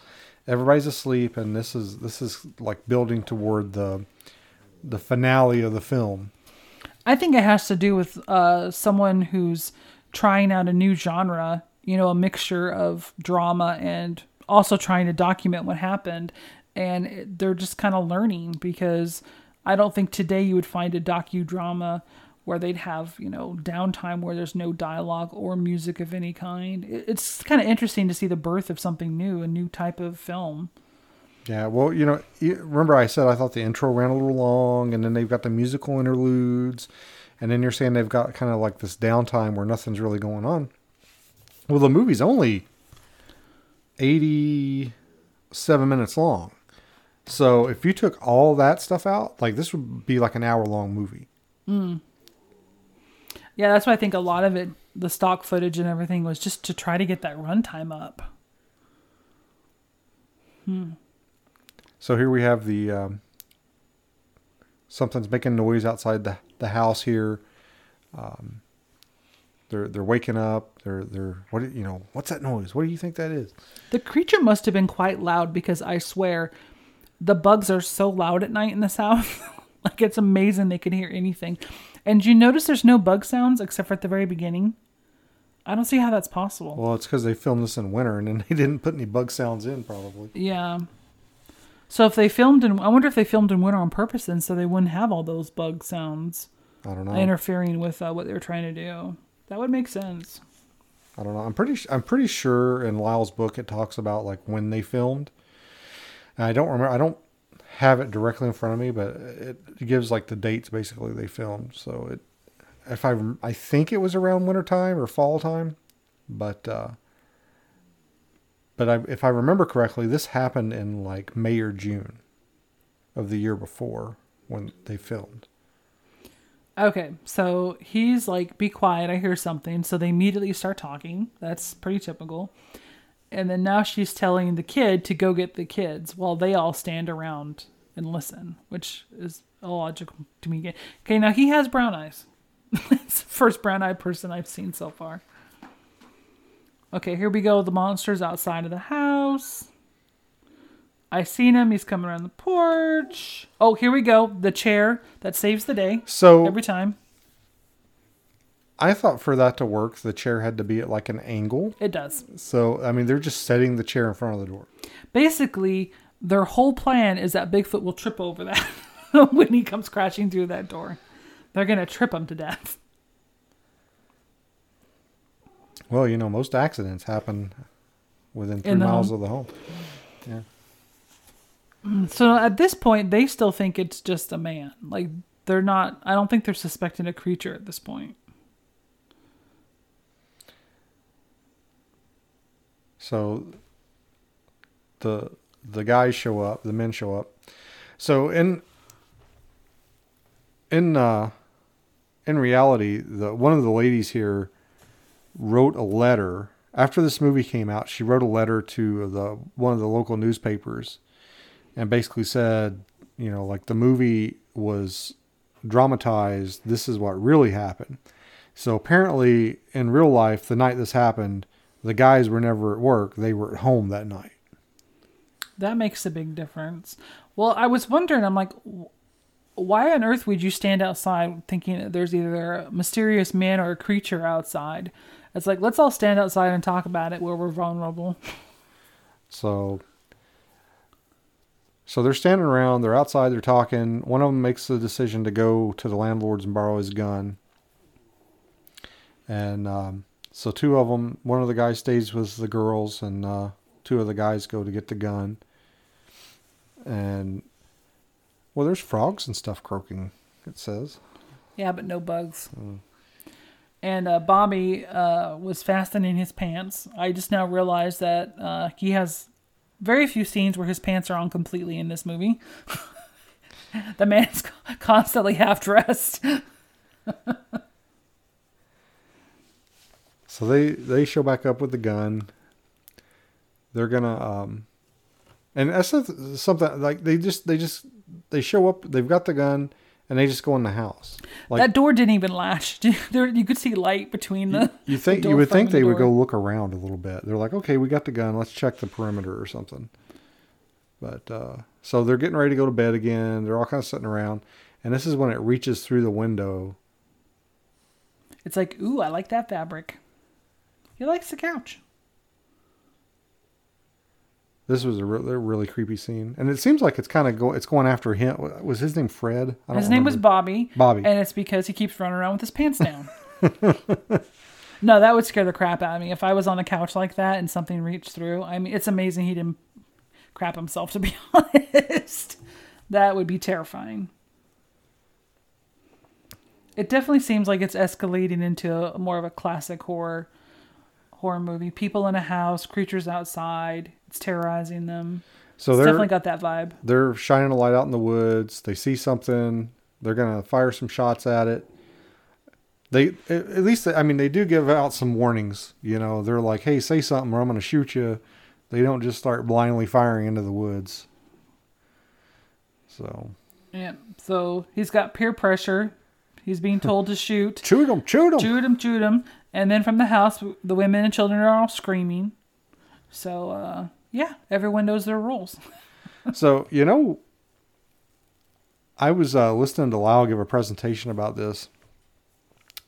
Everybody's asleep, and this is this is like building toward the the finale of the film. I think it has to do with uh, someone who's trying out a new genre, you know, a mixture of drama and also trying to document what happened. And they're just kind of learning because I don't think today you would find a docudrama where they'd have, you know, downtime where there's no dialogue or music of any kind. It- It's kind of interesting to see the birth of something new, a new type of film. Yeah, well, you know, remember I said I thought the intro ran a little long, and then they've got the musical interludes, and then you're saying they've got kind of like this downtime where nothing's really going on. Well, the movie's only 87 minutes long. So if you took all that stuff out, like this would be like an hour long movie. Hmm. Yeah, that's why I think a lot of it, the stock footage and everything, was just to try to get that runtime up. Hmm. So here we have the um, something's making noise outside the, the house here. Um, they're they're waking up. They're they're what you know what's that noise? What do you think that is? The creature must have been quite loud because I swear the bugs are so loud at night in the south. [LAUGHS] like it's amazing they could hear anything. And you notice there's no bug sounds except for at the very beginning? I don't see how that's possible. Well, it's because they filmed this in winter and then [LAUGHS] they didn't put any bug sounds in probably. yeah. So if they filmed in I wonder if they filmed in winter on purpose then so they wouldn't have all those bug sounds I don't know. interfering with uh, what they were trying to do. That would make sense. I don't know. I'm pretty. I'm pretty sure in Lyle's book it talks about like when they filmed. And I don't remember. I don't have it directly in front of me, but it gives like the dates basically they filmed. So it, if I, I think it was around winter time or fall time, but uh, but I, if I remember correctly, this happened in like May or June of the year before when they filmed. Okay, so he's like, "Be quiet! I hear something." So they immediately start talking. That's pretty typical. And then now she's telling the kid to go get the kids while they all stand around and listen, which is illogical to me. Okay, now he has brown eyes. [LAUGHS] first brown eyed person I've seen so far. Okay, here we go. The monster's outside of the house. I seen him. He's coming around the porch. Oh, here we go. The chair that saves the day So every time. I thought for that to work, the chair had to be at like an angle. It does. So I mean, they're just setting the chair in front of the door. Basically, their whole plan is that Bigfoot will trip over that [LAUGHS] when he comes crashing through that door. They're gonna trip him to death. Well, you know, most accidents happen within three miles home. of the home. Yeah. So at this point, they still think it's just a man. Like they're not. I don't think they're suspecting a creature at this point. So the the guys show up, the men show up. So in in uh in reality, the one of the ladies here wrote a letter after this movie came out. She wrote a letter to the one of the local newspapers and basically said, you know, like the movie was dramatized. This is what really happened. So apparently, in real life, the night this happened, the guys were never at work. They were at home that night. That makes a big difference. Well, I was wondering. I'm like, why on earth would you stand outside thinking that there's either a mysterious man or a creature outside? It's like let's all stand outside and talk about it where we're vulnerable. So, so they're standing around. They're outside. They're talking. One of them makes the decision to go to the landlord's and borrow his gun. And um, so two of them, one of the guys stays with the girls, and uh, two of the guys go to get the gun. And well, there's frogs and stuff croaking. It says. Yeah, but no bugs. And uh, Bobby uh, was fastening his pants. I just now realized that uh, he has very few scenes where his pants are on completely in this movie. [LAUGHS] the man's [LAUGHS] constantly half dressed. [LAUGHS] So they they show back up with the gun. They're gonna um, and that's something something like they just they just they show up. They've got the gun and they just go in the house. Like that door didn't even latch. [LAUGHS] There, you could see light between the. you think the you would think and the they would go look around a little bit. They're like, okay, we got the gun. Let's check the perimeter or something. But uh, so they're getting ready to go to bed again. They're all kind of sitting around, and this is when it reaches through the window. It's like, ooh, I like that fabric. He likes the couch. This was a really, really creepy scene, and it seems like it's kind of go. It's going after him. Was his name Fred? I His name was. Bobby. Bobby. And it's because he keeps running around with his pants down. [LAUGHS] no, that would scare the crap out of me. If I was on a couch like that and something reached through, I mean, it's amazing he didn't crap himself, to be [LAUGHS] honest. that would be terrifying. It definitely seems like it's escalating into a, more of a classic horror horror movie. People in a house, creatures outside. It's terrorizing them. So they're definitely got that vibe. they're shining a light out in the woods. They see something. They're gonna fire some shots at it. They at least I mean they do give out some warnings. You know they're like, hey, say something or I'm gonna shoot you. They don't just start blindly firing into the woods. So Yeah. So he's got peer pressure. He's being [LAUGHS] told to shoot. shoot them, shoot them. Shoot him, shoot him. And then from the house, the women and children are all screaming. So, uh, yeah, everyone knows their roles. [LAUGHS] so you know, I was uh, listening to Lyle give a presentation about this,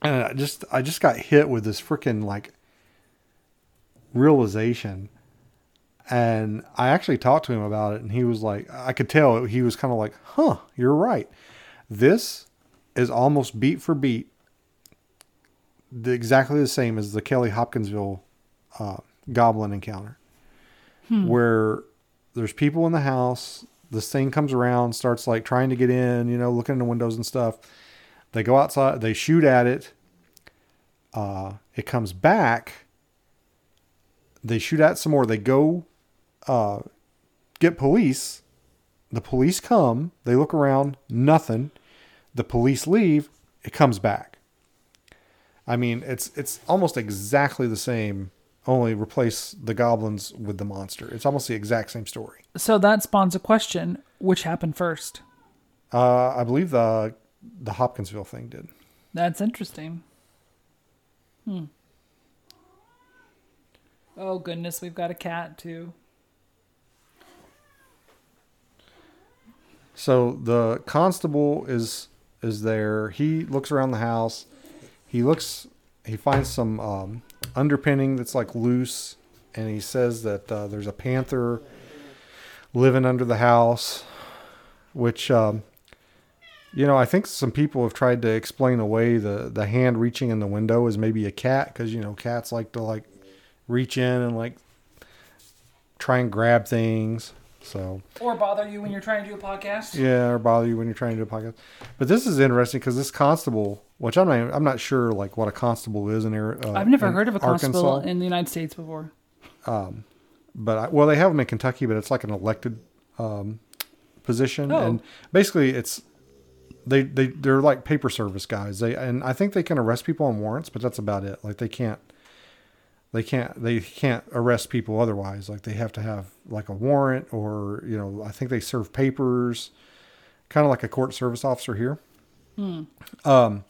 and I just I just got hit with this freaking like realization, and I actually talked to him about it, and he was like, I could tell he was kind of like, "Huh, you're right. This is almost beat for beat." The, exactly the same as the Kelly Hopkinsville uh, goblin encounter where there's people in the house. This thing comes around, starts like trying to get in, you know, looking in the windows and stuff. They go outside, they shoot at it. Uh, it comes back. They shoot at some more. They go uh, get police. The police come. They look around, nothing. The police leave. It comes back. I mean, it's it's almost exactly the same only replace the goblins with the monster. It's almost the exact same story. So that spawns a question which happened first? Uh, I believe the the Hopkinsville thing did. That's interesting. Hmm. Oh, goodness, we've got a cat too. So the constable is is there. He looks around the house. He looks. He finds some um, underpinning that's like loose, and he says that uh, there's a panther living under the house, which. Um, you know, I think some people have tried to explain away the, the hand reaching in the window as maybe a cat because you know cats like to like reach in and like try and grab things. So Or bother you when you're trying to do a podcast? yeah, or bother you when you're trying to do a podcast. But this is interesting because this constable, which I'm not, I'm not sure like what a constable is in Ar- uh, I've never heard of a constable Arkansas. in the United States before. but I, well, they have them in Kentucky, but it's like an elected um, position, Oh. and basically it's they they they're like paper service guys. They and I think they can arrest people on warrants, but that's about it. Like they can't they can't they can't arrest people otherwise. Like they have to have like a warrant or you know I think they serve papers, kind of like a court service officer here. Um,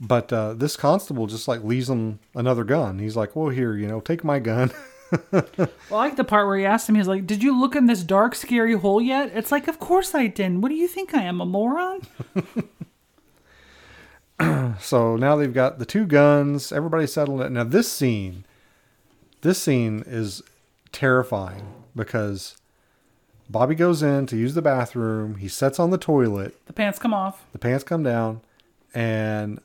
but uh, this constable just like leaves him another gun. He's like, "Well, here, you know, take my gun." [LAUGHS] Well, I like the part where he asked him, he's like, Did you look in this dark, scary hole yet? It's like, Of course I didn't. What do you think I am, a moron? [LAUGHS] [CLEARS THROAT] So now they've got the two guns. Everybody's settled it. Now this scene, this scene is terrifying because Bobby goes in to use the bathroom. He sets on the toilet. The pants come off. The pants come down, and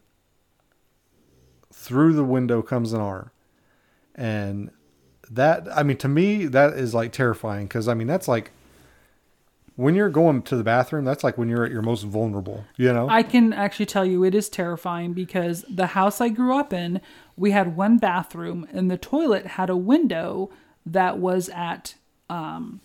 through the window comes an arm. And that, I mean, to me, that is like terrifying because I mean, that's like when you're going to the bathroom. That's like when you're at your most vulnerable. You know. I can actually tell you it is terrifying because the house I grew up in, we had one bathroom and the toilet had a window that was at um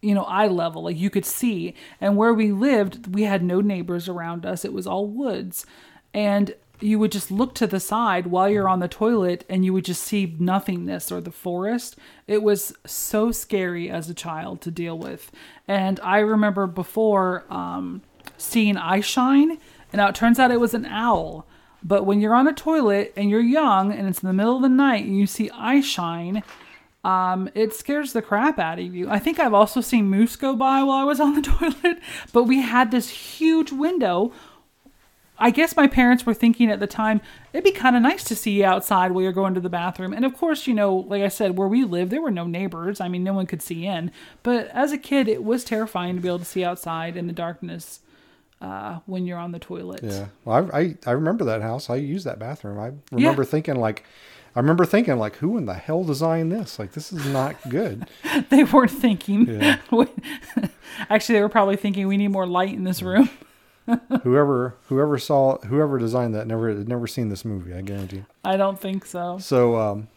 you know eye level like you could see and where we lived we had no neighbors around us it was all woods and you would just look to the side while you're on the toilet and you would just see nothingness or the forest. It was so scary as a child to deal with. And I remember before um, seeing eye shine, and now it turns out it was an owl. But when you're on a toilet and you're young and it's in the middle of the night and you see eye shine, um, it scares the crap out of you. I think I've also seen moose go by while I was on the [LAUGHS] toilet, but we had this huge window I guess my parents were thinking at the time it'd be kind of nice to see you outside while you're going to the bathroom. And of course, you know, like I said, where we live, there were no neighbors. I mean, no one could see in. But as a kid, it was terrifying to be able to see outside in the darkness uh, when you're on the toilet. Yeah. Well, I, I I remember that house. I used that bathroom. I remember thinking like, I remember thinking like, who in the hell designed this? Like, this is not good. [LAUGHS] They weren't thinking. Yeah. [LAUGHS] Actually, they were probably thinking we need more light in this room. [LAUGHS] whoever whoever saw whoever designed that never had never seen this movie. I guarantee. I don't think so. So um,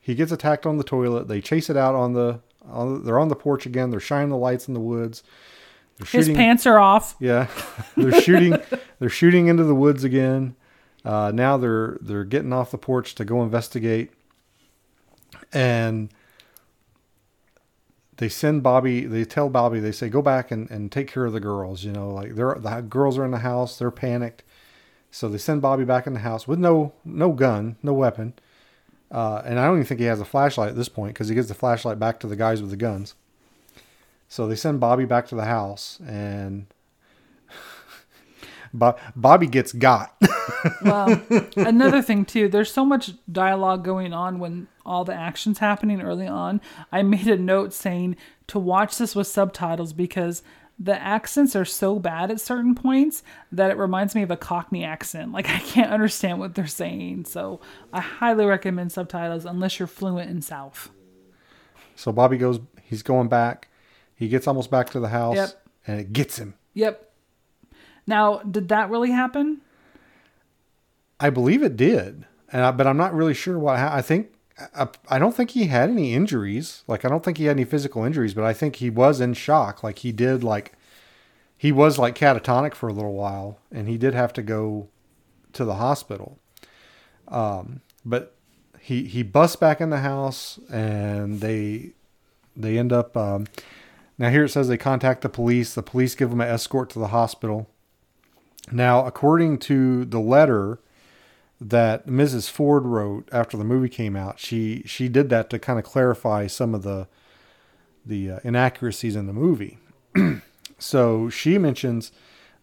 he gets attacked on the toilet. They chase it out on the on. The, they're on the porch again. They're shining the lights in the woods. They're His pants are off. Yeah, they're shooting. they're shooting into the woods again. Uh, now they're they're getting off the porch to go investigate, and they send Bobby. They tell Bobby. They say, "Go back and, and take care of the girls." You know, like they're the girls are in the house. They're panicked, so they send Bobby back in the house with no no gun, no weapon, uh, and I don't even think he has a flashlight at this point because he gives the flashlight back to the guys with the guns. So they send Bobby back to the house, and Bo- Bobby gets got. [LAUGHS] Well, another thing too, there's so much dialogue going on when all the action's happening early on. I made a note saying to watch this with subtitles because the accents are so bad at certain points that it reminds me of a Cockney accent. Like I can't understand what they're saying. So I highly recommend subtitles unless you're fluent in South. so Bobby goes. He's going back. He gets almost back to the house, Yep. and it gets him. Yep. Now, did that really happen? I believe it did, and I, but I'm not really sure what. I think I, I don't think he had any injuries. Like I don't think he had any physical injuries, but I think he was in shock. Like he did like he was like catatonic for a little while, and he did have to go to the hospital. Um, but he he busts back in the house, and they they end up. Um, now here it says they contact the police. The police give them an escort to the hospital. Now, according to the letter that Mrs. Ford wrote after the movie came out, she she did that to kind of clarify some of the the uh, inaccuracies in the movie. [CLEARS THROAT] so she mentions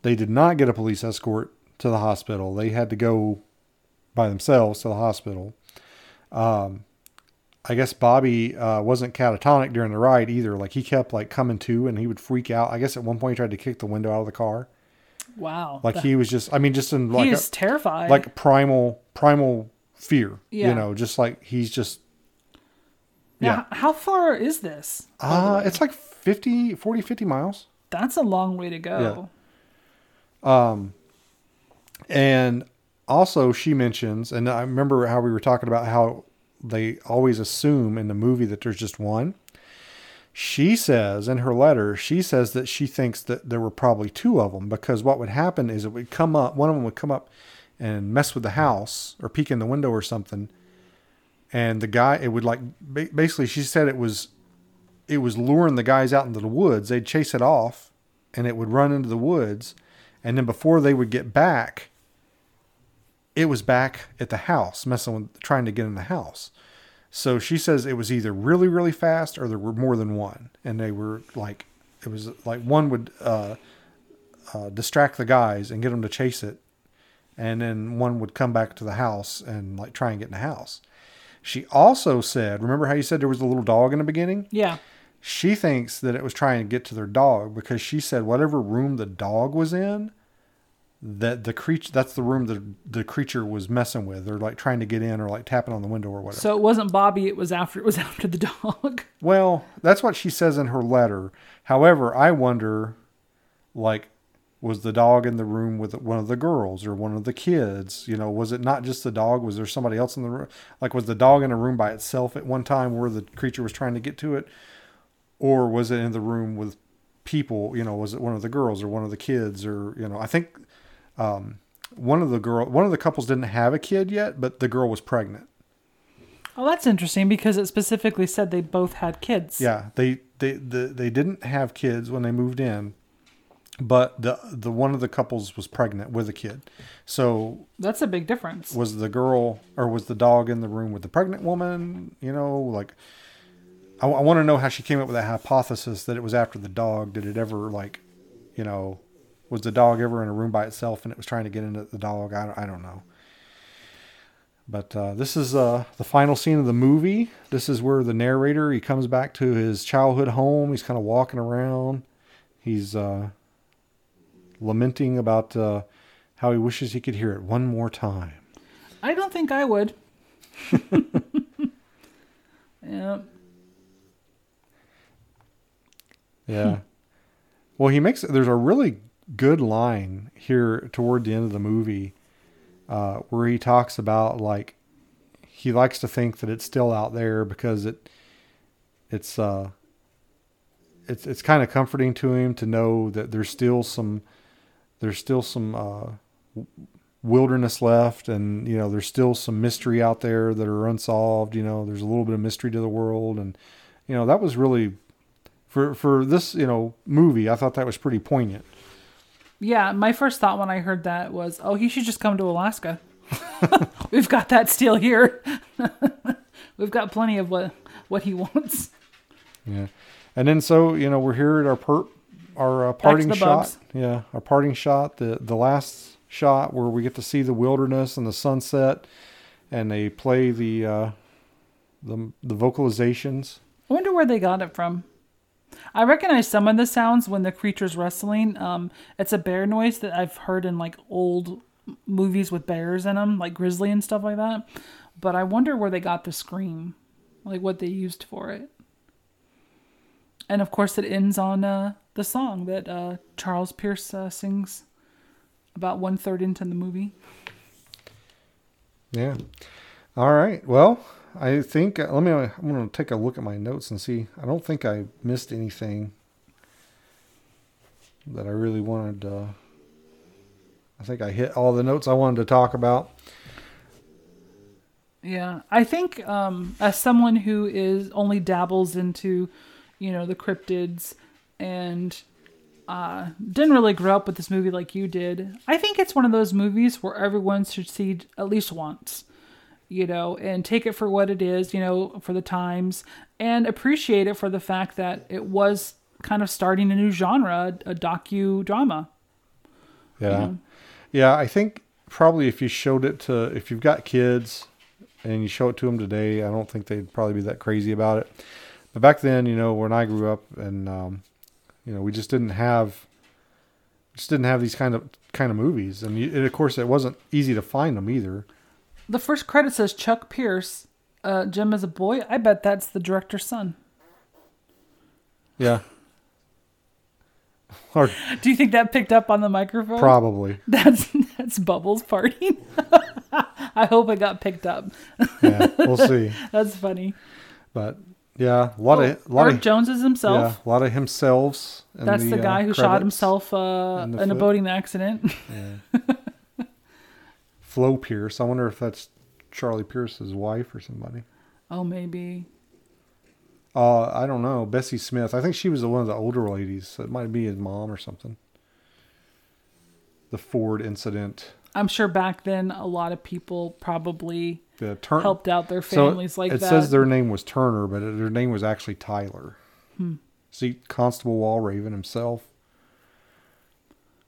they did not get a police escort to the hospital. They had to go by themselves to the hospital. Um, I guess Bobby uh, wasn't catatonic during the ride either. Like he kept like coming to, and he would freak out. I guess at one point he tried to kick the window out of the car. Wow. Like he was just, I mean, just in like he a- is terrified. like primal primal fear Yeah. you know just like he's just now, h- how far is this? uh it's like 50 40 50 miles That's a long way to go. Um and also she mentions and i remember how we were talking about how they always assume in the movie that there's just one she says in her letter she says that she thinks that there were probably two of them because what would happen is it would come up one of them would come up and mess with the house or peek in the window or something. And the guy it would like basically she said it was it was luring the guys out into the woods. They'd chase it off and it would run into the woods. And then before they would get back it was back at the house messing with trying to get in the house so she says it was either really really fast or there were more than one. And they were like it was like one would uh, uh, distract the guys and get them to chase it. And then one would come back to the house and like try and get in the house. She also said remember how you said there was a little dog in the beginning? Yeah. she thinks that it was trying to get to their dog because she said whatever room the dog was in that the creature that's the room that the creature was messing with or like trying to get in or like tapping on the window or whatever So it wasn't Bobby. It was after. It was [LAUGHS] after the dog. well that's what she says in her letter however i wonder like was the dog in the room with one of the girls or one of the kids you know was it not just the dog was there somebody else in the room like was the dog in a room by itself at one time where the creature was trying to get to it or was it in the room with people you know was it one of the girls or one of the kids or you know i think um, one of the girl one of the couples didn't have a kid yet but the girl was pregnant Oh, that's interesting because it specifically said they both had kids. Yeah, they they the, they didn't have kids when they moved in, but the the one of the couples was pregnant with a kid. So That's a big difference. was the girl or was the dog in the room with the pregnant woman? You know, like I, want to know how she came up with that hypothesis that it was after the dog. Did it ever like, you know, was the dog ever in a room by itself and it was trying to get into the dog? I don't, I don't know. But uh, this is uh, the final scene of the movie. This is where the narrator he comes back to his childhood home. He's kind of walking around. He's uh, lamenting about uh, how he wishes he could hear it one more time. I don't think I would. [LAUGHS] yeah. Yeah. well, he makes there's a really good line here toward the end of the movie uh, where he talks about like he likes to think that it's still out there because it it's uh it's it's kind of comforting to him to know that there's still some there's still some uh, wilderness left and you know there's still some mystery out there that are unsolved you know there's a little bit of mystery to the world. And you know that was really for for this you know movie i thought that was pretty poignant Yeah, my first thought when I heard that was, oh, he should just come to Alaska. [LAUGHS] We've got that steel here. [LAUGHS] We've got plenty of what what he wants. yeah and then so you know we're here at our per our uh, parting shot bugs. yeah our parting shot the the last shot where we get to see the wilderness and the sunset and they play the uh the the vocalizations I wonder where they got it from. I recognize some of the sounds when the creature's wrestling. Um, it's a bear noise that I've heard in like old movies with bears in them, like Grizzly and stuff like that. But I wonder where they got the scream, like what they used for it. And of course, it ends on uh, the song that uh, Charles Pierce uh, sings about one third into the movie. Yeah. All right. Well, I think uh, let me. I'm going to take a look at my notes and see. I don't think I missed anything that I really wanted. Uh, I think I hit all the notes I wanted to talk about. Yeah, I think um, as someone who is only dabbles into, you know, the cryptids and uh, didn't really grow up with this movie like you did, I think it's one of those movies where everyone should see at least once, you know, and take it for what it is, you know, for the times, and appreciate it for the fact that it was kind of starting a new genre, a docu drama. Yeah. Yeah, I think probably if you showed it to if you've got kids and you show it to them today, I don't think they'd probably be that crazy about it. But back then, you know, when I grew up and um, you know, we just didn't have just didn't have these kind of kind of movies. And, you, and of course, it wasn't easy to find them either. The first credit says Chuck Pierce, uh, Jim is a boy. I bet that's the director's son. Yeah. or Do you think that picked up on the microphone? probably. [LAUGHS] That's that's Bubbles partying. [LAUGHS] I hope it got picked up. Yeah, we'll [LAUGHS] see. That's funny. But yeah, a lot of a lot Art of Jones is yeah, himself. a lot of himselfs. That's the, uh, guy who shot himself uh, in in, a boating accident. Flo Pierce. I wonder if that's Charlie Pierce's wife or somebody. oh, maybe. Uh, I don't know. Bessie Smith. I think she was the one of the older ladies. So it might be his mom or something. The Ford incident. I'm sure back then a lot of people probably Turner. helped out their So families like it that. It says their name was Turner, but their name was actually Tyler. Hmm. See, Constable Walraven himself.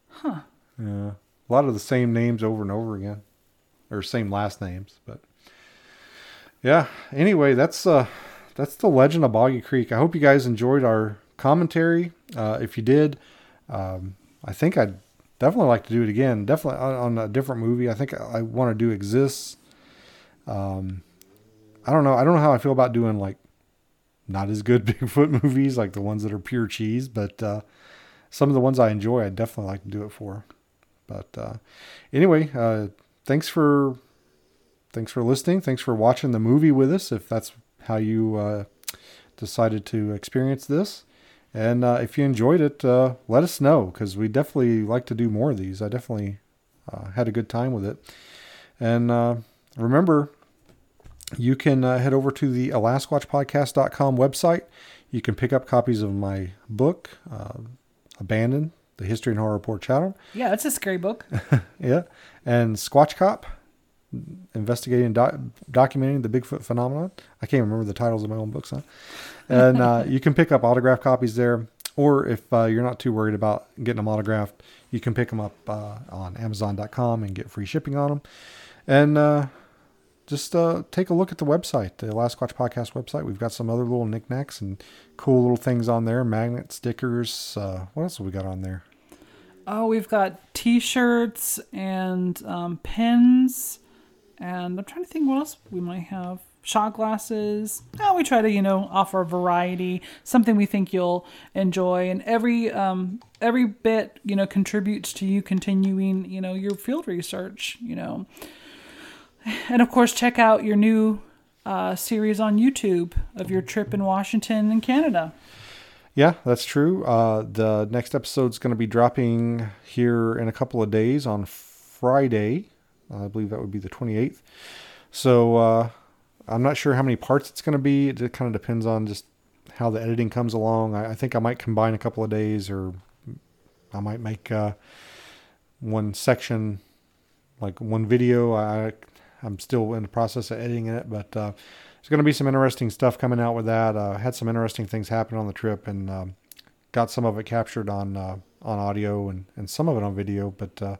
Huh. Yeah, a lot of the same names over and over again, or same last names. But yeah. Anyway, that's uh, that's the Legend of Boggy Creek. I hope you guys enjoyed our commentary. Uh, if you did, um, I think I'd definitely like to do it again. Definitely on, on a different movie. I think I, want to do Exists. Um, I don't know. I don't know how I feel about doing like not as good [LAUGHS] Bigfoot movies, like the ones that are pure cheese, but uh, some of the ones I enjoy, I'd definitely like to do it for. But uh, anyway, uh, thanks for thanks for listening. Thanks for watching the movie with us. If that's how you uh, decided to experience this, and uh, if you enjoyed it, uh, let us know because we definitely like to do more of these. I definitely uh, had a good time with it. And uh, remember, you can uh, head over to the AlasquatchPodcast.com website. You can pick up copies of my book, uh, Abandoned, the History and Horror Report channel. Yeah, that's a scary book. [LAUGHS] Yeah. And Squatch Cop, investigating, doc- documenting the Bigfoot phenomenon. I can't remember the titles of my own books, huh? And uh, [LAUGHS] you can pick up autograph copies there. Or if uh, you're not too worried about getting them autographed, you can pick them up uh, on Amazon.com and get free shipping on them. And uh, just uh, take a look at the website, the Alasquatch Podcast website. We've got some other little knickknacks and cool little things on there magnet stickers. Uh, what else have we got on there? Oh, we've got T-shirts and um, pins And I'm trying to think what else we might have. Shot glasses. Oh, we try to, you know, offer a variety, something we think you'll enjoy, and every um, every bit, you know, contributes to you continuing, you know, your field research. You know, and of course, check out your new uh, series on YouTube of your trip in Washington and Canada. Yeah, that's true. Uh, the next episode's going to be dropping here in a couple of days on Friday. I believe that would be the 28th. So uh, I'm not sure how many parts it's going to be. It kind of depends on just how the editing comes along. I, I, think I might combine a couple of days, or I might make uh, one section, like one video. I I'm still in the process of editing it, but uh, there's going to be some interesting stuff coming out with that. Uh, had some interesting things happen on the trip, and um, got some of it captured on uh, on audio and and some of it on video. But uh,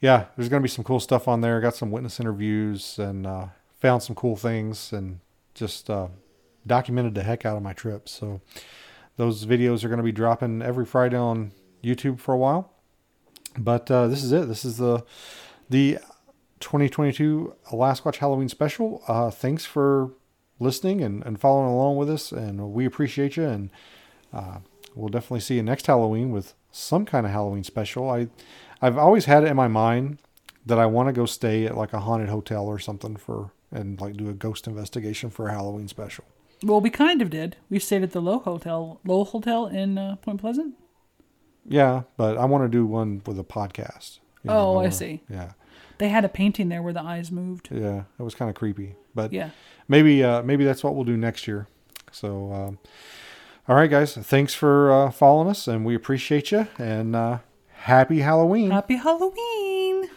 yeah, there's going to be some cool stuff on there. Got some witness interviews and uh, found some cool things and just uh, documented the heck out of my trip. So those videos are going to be dropping every Friday on YouTube for a while. But this is it. This is the the 2022 Alasquatch Halloween special. Uh, thanks for listening and, and following along with us, and we appreciate you. And uh, we'll definitely see you next Halloween with some kind of Halloween special. I, I've always had it in my mind that I want to go stay at like a haunted hotel or something for and like do a ghost investigation for a Halloween special. Well, we kind of did. We stayed at the Lowe Hotel, Lowe Hotel in uh, Point Pleasant. Yeah, but I want to do one with a podcast. You know, oh, I, wanna, I see. Yeah. They had a painting there where the eyes moved. Yeah, it was kind of creepy, but yeah, maybe uh, maybe that's what we'll do next year. So, um, all right, guys, thanks for uh, following us, and we appreciate you. And uh, happy Halloween! Happy Halloween!